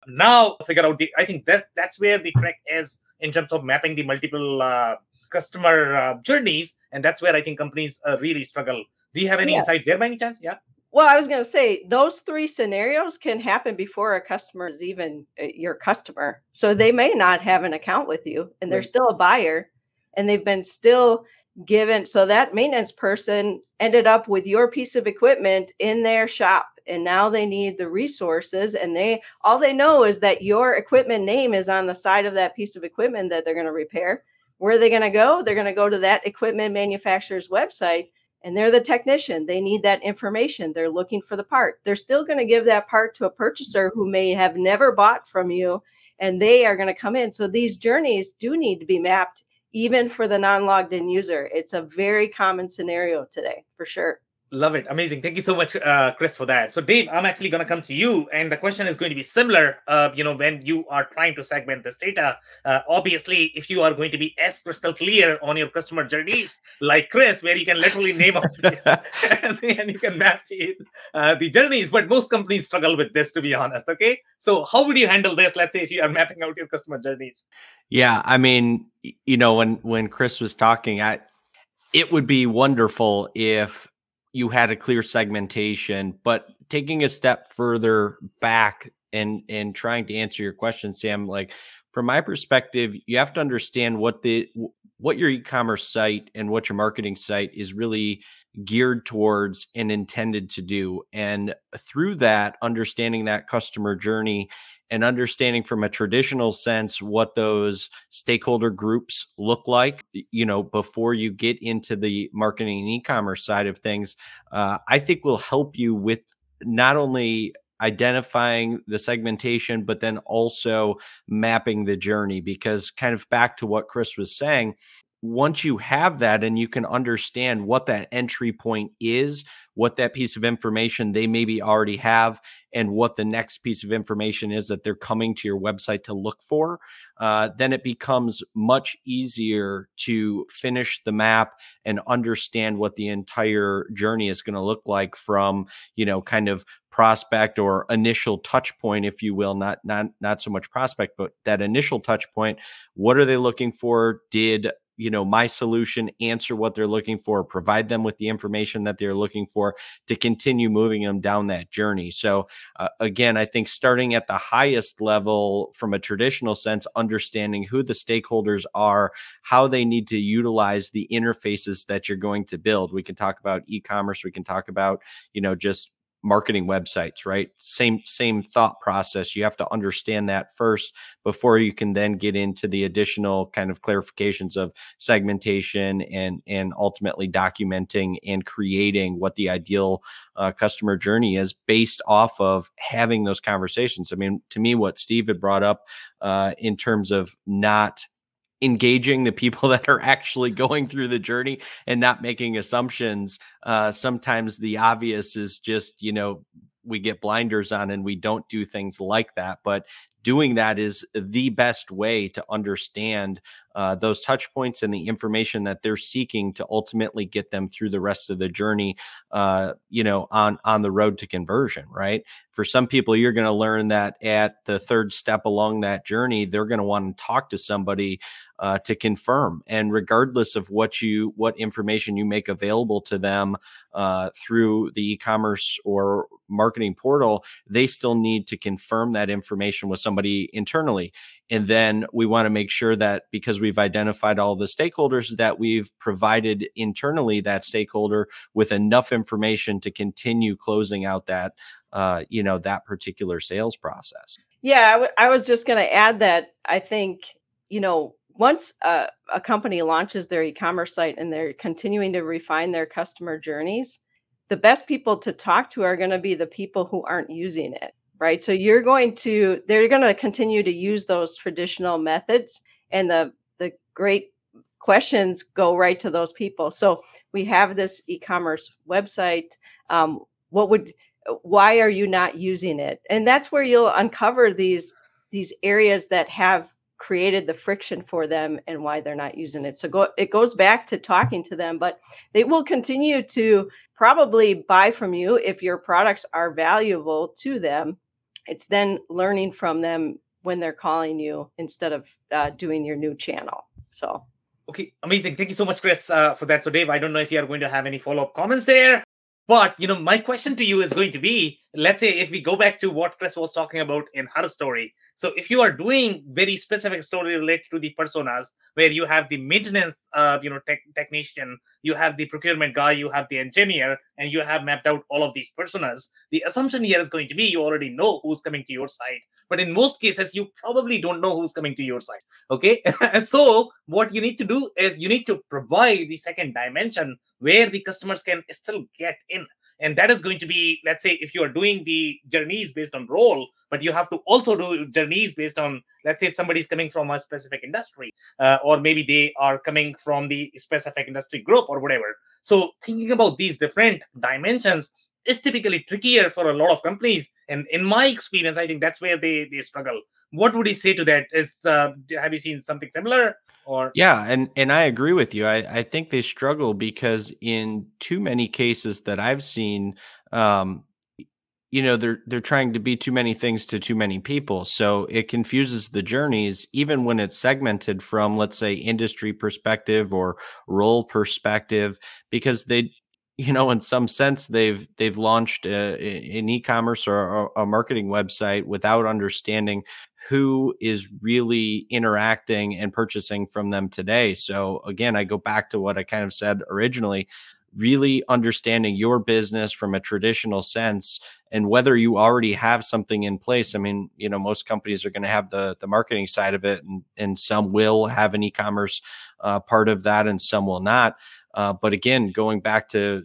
Now figure out the. I think that that's where the trick is in terms of mapping the multiple uh, customer uh, journeys, and that's where I think companies uh, really struggle. Do you have any yeah. insights there by any chance? Yeah. Well, I was going to say those three scenarios can happen before a customer is even uh, your customer. So they may not have an account with you and they're right. still a buyer and they've been still given. So that maintenance person ended up with your piece of equipment in their shop and now they need the resources and they all they know is that your equipment name is on the side of that piece of equipment that they're going to repair. Where are they going to go? They're going to go to that equipment manufacturer's website and they're the technician. They need that information. They're looking for the part. They're still going to give that part to a purchaser who may have never bought from you, and they are going to come in. So these journeys do need to be mapped even for the non logged in user. It's a very common scenario today, for sure. Love it. Amazing. Thank you so much, uh, Chris, for that. So, Dave, I'm actually going to come to you, and the question is going to be similar. Uh, you know, when you are trying to segment this data, uh, obviously, if you are going to be as crystal clear on your customer journeys, like Chris, where you can literally name off and, and you can map the, uh, the journeys, but most companies struggle with this, to be honest. Okay, so how would you handle this? Let's say if you are mapping out your customer journeys. Yeah, I mean, you know, when when Chris was talking, I it would be wonderful if you had a clear segmentation, but taking a step further back and and trying to answer your question, Sam, like from my perspective, you have to understand what the what your e-commerce site and what your marketing site is really geared towards and intended to do. And through that, understanding that customer journey and understanding from a traditional sense what those stakeholder groups look like, you know, before you get into the marketing and e-commerce side of things, uh, I think will help you with not only identifying the segmentation, but then also mapping the journey. Because, kind of back to what Chris was saying, once you have that and you can understand what that entry point is, what that piece of information they maybe already have, and what the next piece of information is that they're coming to your website to look for, uh, then it becomes much easier to finish the map and understand what the entire journey is going to look like from, you know, kind of prospect or initial touch point if you will not not not so much prospect but that initial touch point. What are they looking for? Did you know my solution answer what they're looking for provide them with the information that they're looking for to continue moving them down that journey. So uh, again i think starting at the highest level from a traditional sense understanding who the stakeholders are how they need to utilize the interfaces that you're going to build. We can talk about e-commerce we can talk about you know just marketing websites right? Same same thought process. You have to understand that first before you can then get into the additional kind of clarifications of segmentation and and ultimately documenting and creating what the ideal uh, customer journey is based off of having those conversations. I mean to me what steve had brought up uh, in terms of not engaging the people that are actually going through the journey and not making assumptions. Uh, sometimes the obvious is just, you know, we get blinders on and we don't do things like that. But doing that is the best way to understand uh, those touch points and the information that they're seeking to ultimately get them through the rest of the journey uh, you know on on the road to conversion right for some people you're going to learn that at the third step along that journey they're going to want to talk to somebody uh, to confirm and regardless of what you what information you make available to them uh, through the e-commerce or marketing portal they still need to confirm that information with somebody internally and then we want to make sure that because we've identified all the stakeholders that we've provided internally that stakeholder with enough information to continue closing out that uh, you know that particular sales process. Yeah, I, w- I was just going to add that I think you know once a, a company launches their e-commerce site and they're continuing to refine their customer journeys, the best people to talk to are going to be the people who aren't using it right? So you're going to they're going to continue to use those traditional methods, and the the great questions go right to those people. So we have this e-commerce website. Um, what would why are you not using it? And that's where you'll uncover these these areas that have created the friction for them and why they're not using it. So go, it goes back to talking to them, but they will continue to probably buy from you if your products are valuable to them it's then learning from them when they're calling you instead of uh, doing your new channel. So. Okay, amazing. Thank you so much, Chris, uh, for that. So, Dave, I don't know if you are going to have any follow up comments there, but you know, my question to you is going to be: Let's say if we go back to what Chris was talking about in her story. So, if you are doing very specific story related to the personas, where you have the maintenance, uh, you know, tech, technician, you have the procurement guy, you have the engineer, and you have mapped out all of these personas. The assumption here is going to be you already know who's coming to your site, but in most cases you probably don't know who's coming to your site. Okay, so what you need to do is you need to provide the second dimension where the customers can still get in and that is going to be let's say if you are doing the journeys based on role but you have to also do journeys based on let's say if somebody is coming from a specific industry uh, or maybe they are coming from the specific industry group or whatever So thinking about these different dimensions is typically trickier for a lot of companies. And in my experience, I think that's where they, they struggle. What would you say to that? Is uh, have you seen something similar? Or yeah, and and I agree with you. I I think they struggle because in too many cases that I've seen, um, you know they're they're trying to be too many things to too many people so it confuses the journeys even when it's segmented from let's say industry perspective or role perspective because they you know in some sense they've they've launched a, an e-commerce or a, a marketing website without understanding who is really interacting and purchasing from them today. So again i go back to what i kind of said originally really understanding your business from a traditional sense and whether you already have something in place. I mean you know most companies are going to have the the marketing side of it and, and some will have an e-commerce uh, part of that and some will not. Uh, but again going back to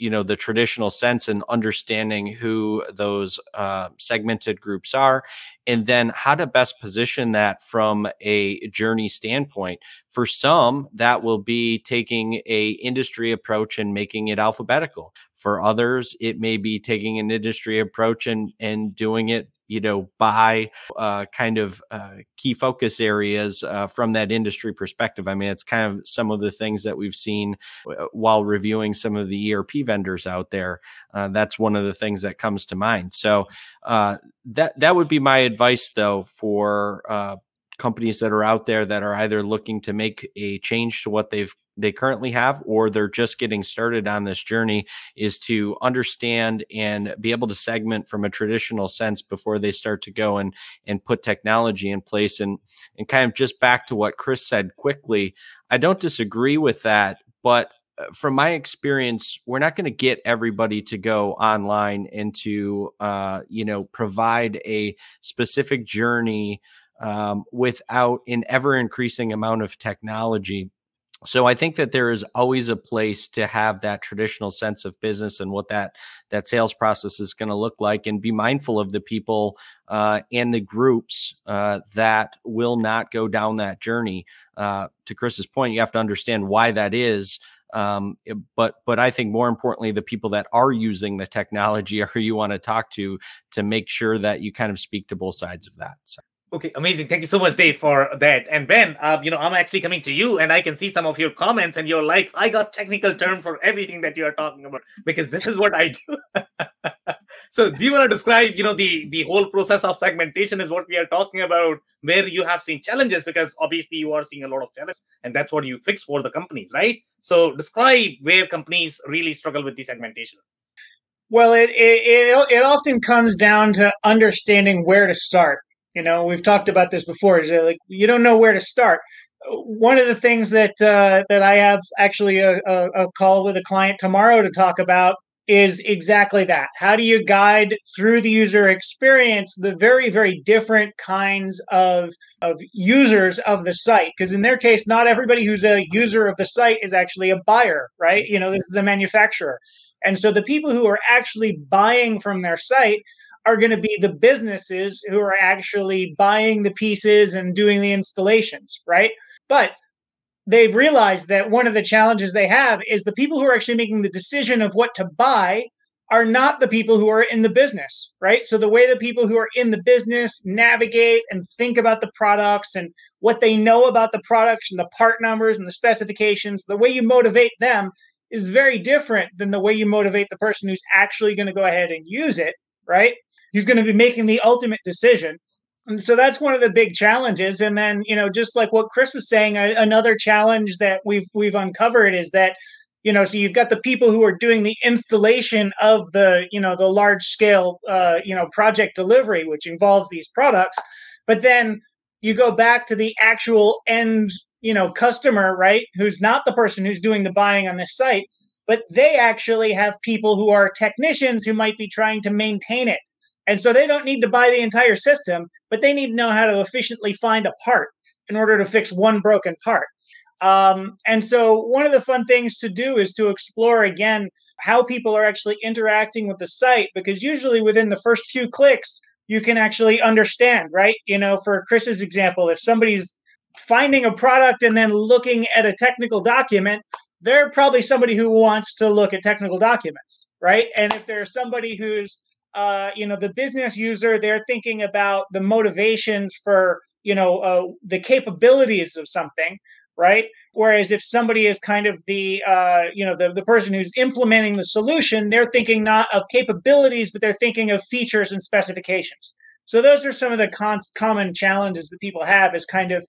you know the traditional sense and understanding who those uh, segmented groups are and then how to best position that from a journey standpoint. For some that will be taking a industry approach and making it alphabetical. For others it may be taking an industry approach and and doing it you know, by uh, kind of uh, key focus areas uh, from that industry perspective. I mean, it's kind of some of the things that we've seen uh, while reviewing some of the ERP vendors out there. Uh, that's one of the things that comes to mind. So uh, that that would be my advice, though, for companies that are out there that are either looking to make a change to what they've they currently have or they're just getting started on this journey is to understand and be able to segment from a traditional sense before they start to go and and put technology in place. And and kind of just back to what Chris said quickly I don't disagree with that but uh, from my experience, we're not going to get everybody to go online and to, uh, you know, provide a specific journey um, without an ever increasing amount of technology so i think that there is always a place to have that traditional sense of business and what that that sales process is going to look like and be mindful of the people uh, and the groups uh, that will not go down that journey uh, to chris's point you have to understand why that is um, but but I think more importantly, the people that are using the technology who you want to talk to to make sure that you kind of speak to both sides of that. So. Okay, amazing. Thank you so much, Dave, for that. And Ben, uh, you know, I'm actually coming to you, and I can see some of your comments, and you're like, I got technical term for everything that you are talking about because this is what I do. so, do you want to describe, you know, the the whole process of segmentation is what we are talking about, where you have seen challenges because obviously you are seeing a lot of challenges, and that's what you fix for the companies, right? So, describe where companies really struggle with the segmentation. Well, it, it, it, it often comes down to understanding where to start you know, we've talked about this before. Is like you don't know where to start. One of the things that uh, that I have actually a, a, a call with a client tomorrow to talk about is exactly that. How do you guide through the user experience the very, very different kinds of, of users of the site? Because in their case, not everybody who's a user of the site is actually a buyer, right? You know, this is a manufacturer. And so the people who are actually buying from their site are going to be the businesses who are actually buying the pieces and doing the installations, right? But they've realized that one of the challenges they have is the people who are actually making the decision of what to buy are not the people who are in the business, right? So the way the people who are in the business navigate and think about the products and what they know about the products and the part numbers and the specifications, the way you motivate them is very different than the way you motivate the person who's actually going to go ahead and use it, right? He's going to be making the ultimate decision. And so that's one of the big challenges. And then, you know, just like what Chris was saying, another challenge that we've we've uncovered is that, you know, so you've got the people who are doing the installation of the, you know, the large scale, uh, you know, project delivery, which involves these products, but then you go back to the actual end, you know, customer, right, who's not the person who's doing the buying on this site, but they actually have people who are technicians who might be trying to maintain it and so they don't need to buy the entire system, but they need to know how to efficiently find a part in order to fix one broken part. Um, and so one of the fun things to do is to explore again how people are actually interacting with the site, because usually within the first few clicks, you can actually understand, right? You know, for Chris's example, if somebody's finding a product and then looking at a technical document, they're probably somebody who wants to look at technical documents, right? And if there's somebody who's, uh, you know, the business user, they're thinking about the motivations for, you know, uh, the capabilities of something, right? Whereas if somebody is kind of the, uh, you know, the, the person who's implementing the solution, they're thinking not of capabilities, but they're thinking of features and specifications. So those are some of the con- common challenges that people have is kind of,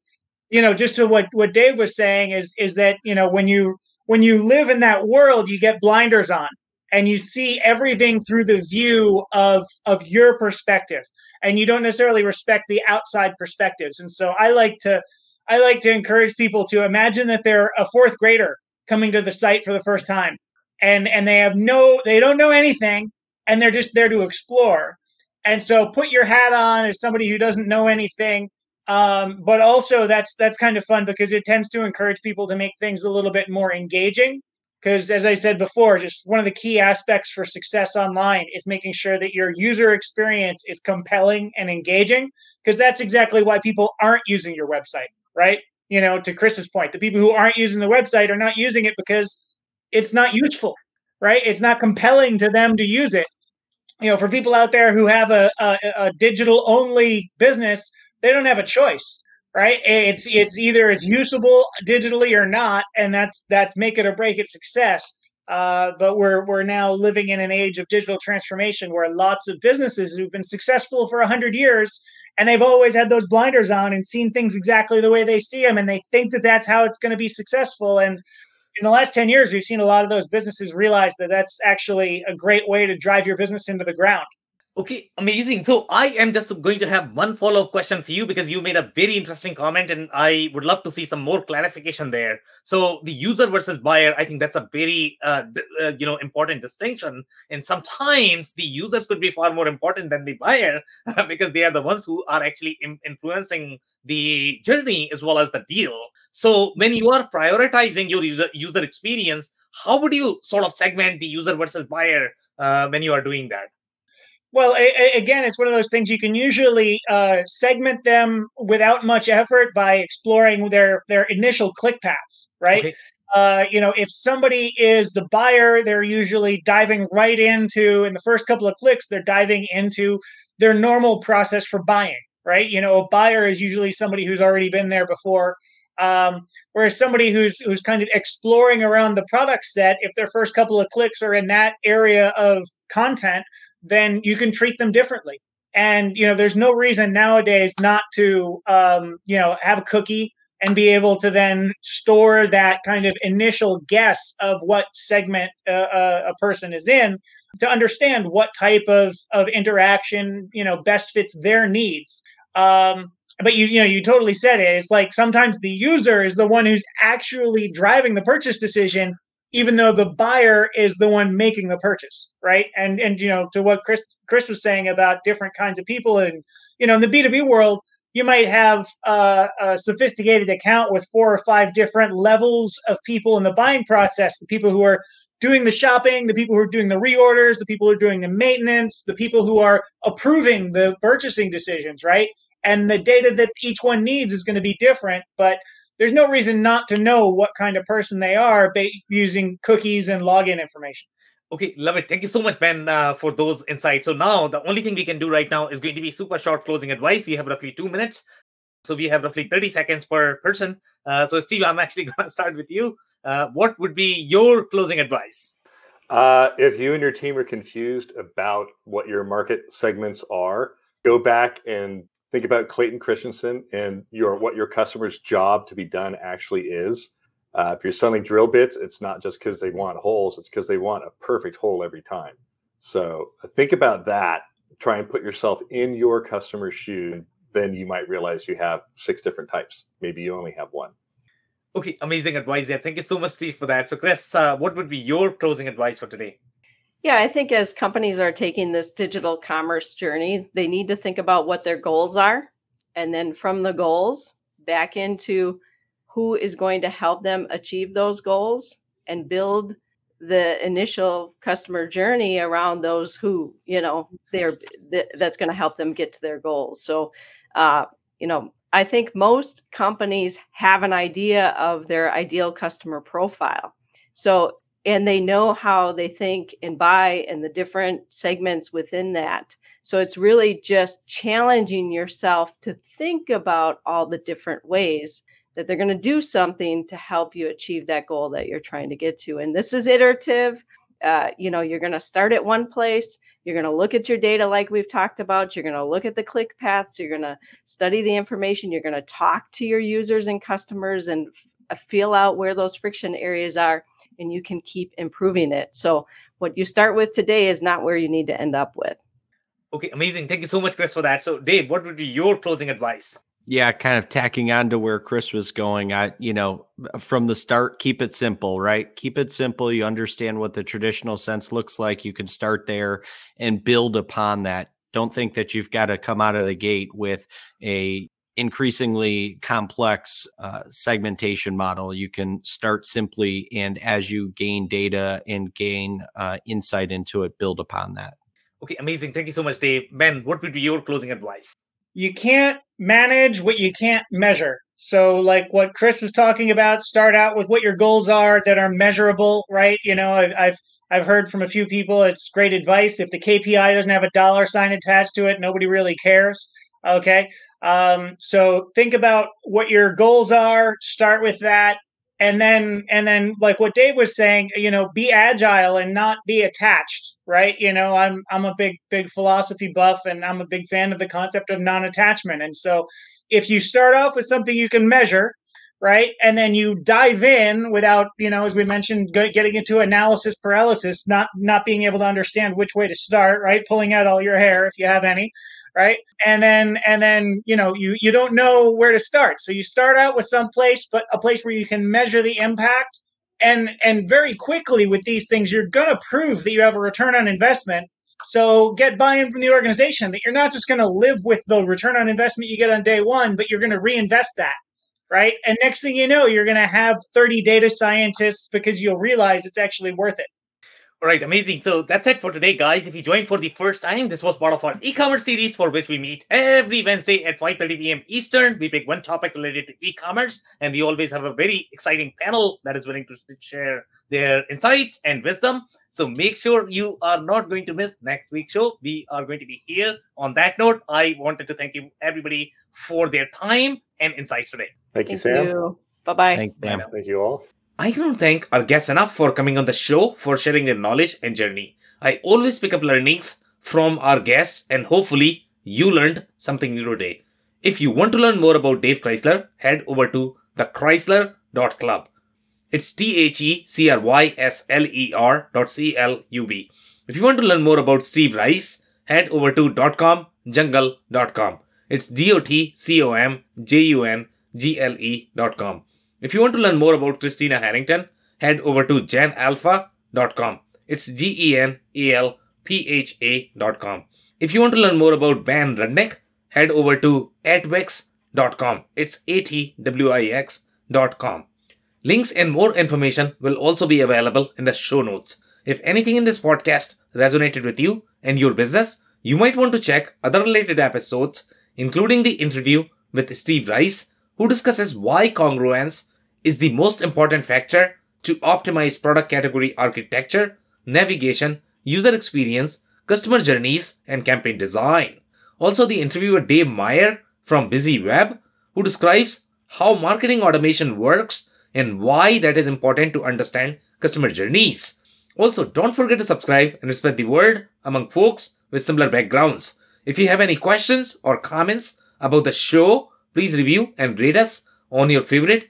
you know, just to what, what Dave was saying is, is that, you know, when you, when you live in that world, you get blinders on and you see everything through the view of of your perspective. And you don't necessarily respect the outside perspectives. And so i like to i like to encourage people to imagine that they're a fourth grader coming to the site for the first time. And and they have no they don't know anything and they're just there to explore. And so put your hat on as somebody who doesn't know anything. Um, but also that's that's kind of fun because it tends to encourage people to make things a little bit more engaging because as i said before just one of the key aspects for success online is making sure that your user experience is compelling and engaging because that's exactly why people aren't using your website right? You know to chris's point the people who aren't using the website are not using it because it's not useful right? It's not compelling to them to use it. You know for people out there who have a, a, a digital only business they don't have a choice right? It's it's either it's usable digitally or not, and that's that's make it or break it success. Uh, but we're we're now living in an age of digital transformation where lots of businesses who've been successful for hundred years and they've always had those blinders on and seen things exactly the way they see them, and they think that that's how it's going to be successful. And in the last 10 years, we've seen a lot of those businesses realize that that's actually a great way to drive your business into the ground. Okay, amazing. So I am just going to have one follow-up question for you because you made a very interesting comment and I would love to see some more clarification there. So the user versus buyer, I think that's a very uh, uh, you know important distinction. And sometimes the users could be far more important than the buyer because they are the ones who are actually influencing the journey as well as the deal. So when you are prioritizing your user user experience, how would you sort of segment the user versus buyer uh, when you are doing that? Well, a, a, again, it's one of those things you can usually uh, segment them without much effort by exploring their their initial click paths, right? Okay. Uh, you know, if somebody is the buyer, they're usually diving right into in the first couple of clicks, they're diving into their normal process for buying, right? You know, a buyer is usually somebody who's already been there before. Um, whereas somebody who's who's kind of exploring around the product set, if their first couple of clicks are in that area of content, then you can treat them differently. And you know, there's no reason nowadays not to um, you know have a cookie and be able to then store that kind of initial guess of what segment uh, uh, a person is in to understand what type of of interaction you know best fits their needs. Um, but you you know you totally said it. It's like sometimes the user is the one who's actually driving the purchase decision even though the buyer is the one making the purchase, right? And and you know, to what Chris Chris was saying about different kinds of people, and you know, in the B two B world, you might have uh, a sophisticated account with four or five different levels of people in the buying process. The people who are doing the shopping, the people who are doing the reorders, the people who are doing the maintenance, the people who are approving the purchasing decisions, right? And the data that each one needs is going to be different, but there's no reason not to know what kind of person they are ba- using cookies and login information. Okay, love it. Thank you so much, Ben, uh, for those insights. So now the only thing we can do right now is going to be super short closing advice. We have roughly two minutes. So we have roughly 30 seconds per person. Uh, so Steve, I'm actually going to start with you. Uh, what would be your closing advice? Uh, if you and your team are confused about what your market segments are, go back and think about Clayton Christensen and your what your customer's job to be done actually is. Uh, if you're selling drill bits, it's not just because they want holes; it's because they want a perfect hole every time. So uh, think about that. Try and put yourself in your customer's shoe. Then you might realize you have six different types. Maybe you only have one. Okay, amazing advice there. Thank you so much, Steve, for that. So, Chris, uh, what would be your closing advice for today? Yeah, I think as companies are taking this digital commerce journey, they need to think about what their goals are. And then from the goals, back into who is going to help them achieve those goals and build the initial customer journey around those who, you know, they're that's going to help them get to their goals. So, uh, you know, I think most companies have an idea of their ideal customer profile So, and they know how they think and buy and the different segments within that. So it's really just challenging yourself to think about all the different ways that they're going to do something to help you achieve that goal that you're trying to get to. And this is iterative. Uh, you know, you're going to start at one place. You're going to look at your data like we've talked about. You're going to look at the click paths. You're going to study the information. You're going to talk to your users and customers and f- feel out where those friction areas are, and you can keep improving it. So, what you start with today is not where you need to end up with. Okay, amazing. Thank you so much, Chris, for that. So, Dave, what would be your closing advice? Yeah, kind of tacking on to where Chris was going. I, you know, from the start, keep it simple, right? Keep it simple. You understand what the traditional sense looks like. You can start there and build upon that. Don't think that you've got to come out of the gate with a increasingly complex uh, segmentation model. You can start simply, and as you gain data and gain uh, insight into it, build upon that. Okay, amazing. Thank you so much, Dave. Ben, what would be your closing advice? You can't manage what you can't measure. So, like what Chris was talking about, start out with what your goals are that are measurable, right? You know, I've, I've I've heard from a few people it's great advice. If the KPI doesn't have a dollar sign attached to it, nobody really cares. Okay. Um, so think about what your goals are, start with that, and then and then like what Dave was saying, you know, be agile and not be attached, right? You know, I'm I'm a big big philosophy buff and I'm a big fan of the concept of non-attachment. And so if you start off with something you can measure, right? And then you dive in without, you know, as we mentioned, getting into analysis paralysis, not not being able to understand which way to start, right? Pulling out all your hair if you have any, right? And then and then you know you you don't know where to start. So you start out with some place but a place where you can measure the impact. And and very quickly with these things you're going to prove that you have a return on investment. So get buy-in from the organization that you're not just going to live with the return on investment you get on day one but you're going to reinvest that right? And next thing you know you're going to have 30 data scientists because you'll realize it's actually worth it all right, amazing. So that's it for today, guys. If you joined for the first time, this was part of our e-commerce series for which we meet every Wednesday at 5:30 p.m. Eastern. We pick one topic related to e-commerce, and we always have a very exciting panel that is willing to share their insights and wisdom. So make sure you are not going to miss next week's show. We are going to be here. On that note, I wanted to thank you everybody for their time and insights today. Thank you, Thank Sam. you. Bye bye. Thanks, Sam. Thank you all. I cannot thank our guests enough for coming on the show for sharing their knowledge and journey. I always pick up learnings from our guests and hopefully you learned something new today. If you want to learn more about Dave Chrysler, head over to the thechrysler.club. It's T-H-E-C-R-Y-S-L-E-R dot C-L-U-B. If you want to learn more about Steve Rice, head over to .com dotcomjungle.com. It's D-O-T-C-O-M-J-U-N-G-L-E dot com. If you want to learn more about Christina Harrington, head over to genalpha.com. It's G-E-N-A-L-P-H-A.com. If you want to learn more about Ben Rudnick, head over to atwix.com. It's A-T-W-I-X.com. Links and more information will also be available in the show notes. If anything in this podcast resonated with you and your business, you might want to check other related episodes, including the interview with Steve Rice, who discusses why congruence is the most important factor to optimize product category architecture, navigation, user experience, customer journeys, and campaign design. Also, the interviewer Dave Meyer from Busy Web, who describes how marketing automation works and why that is important to understand customer journeys. Also, don't forget to subscribe and spread the word among folks with similar backgrounds. If you have any questions or comments about the show, please review and rate us on your favorite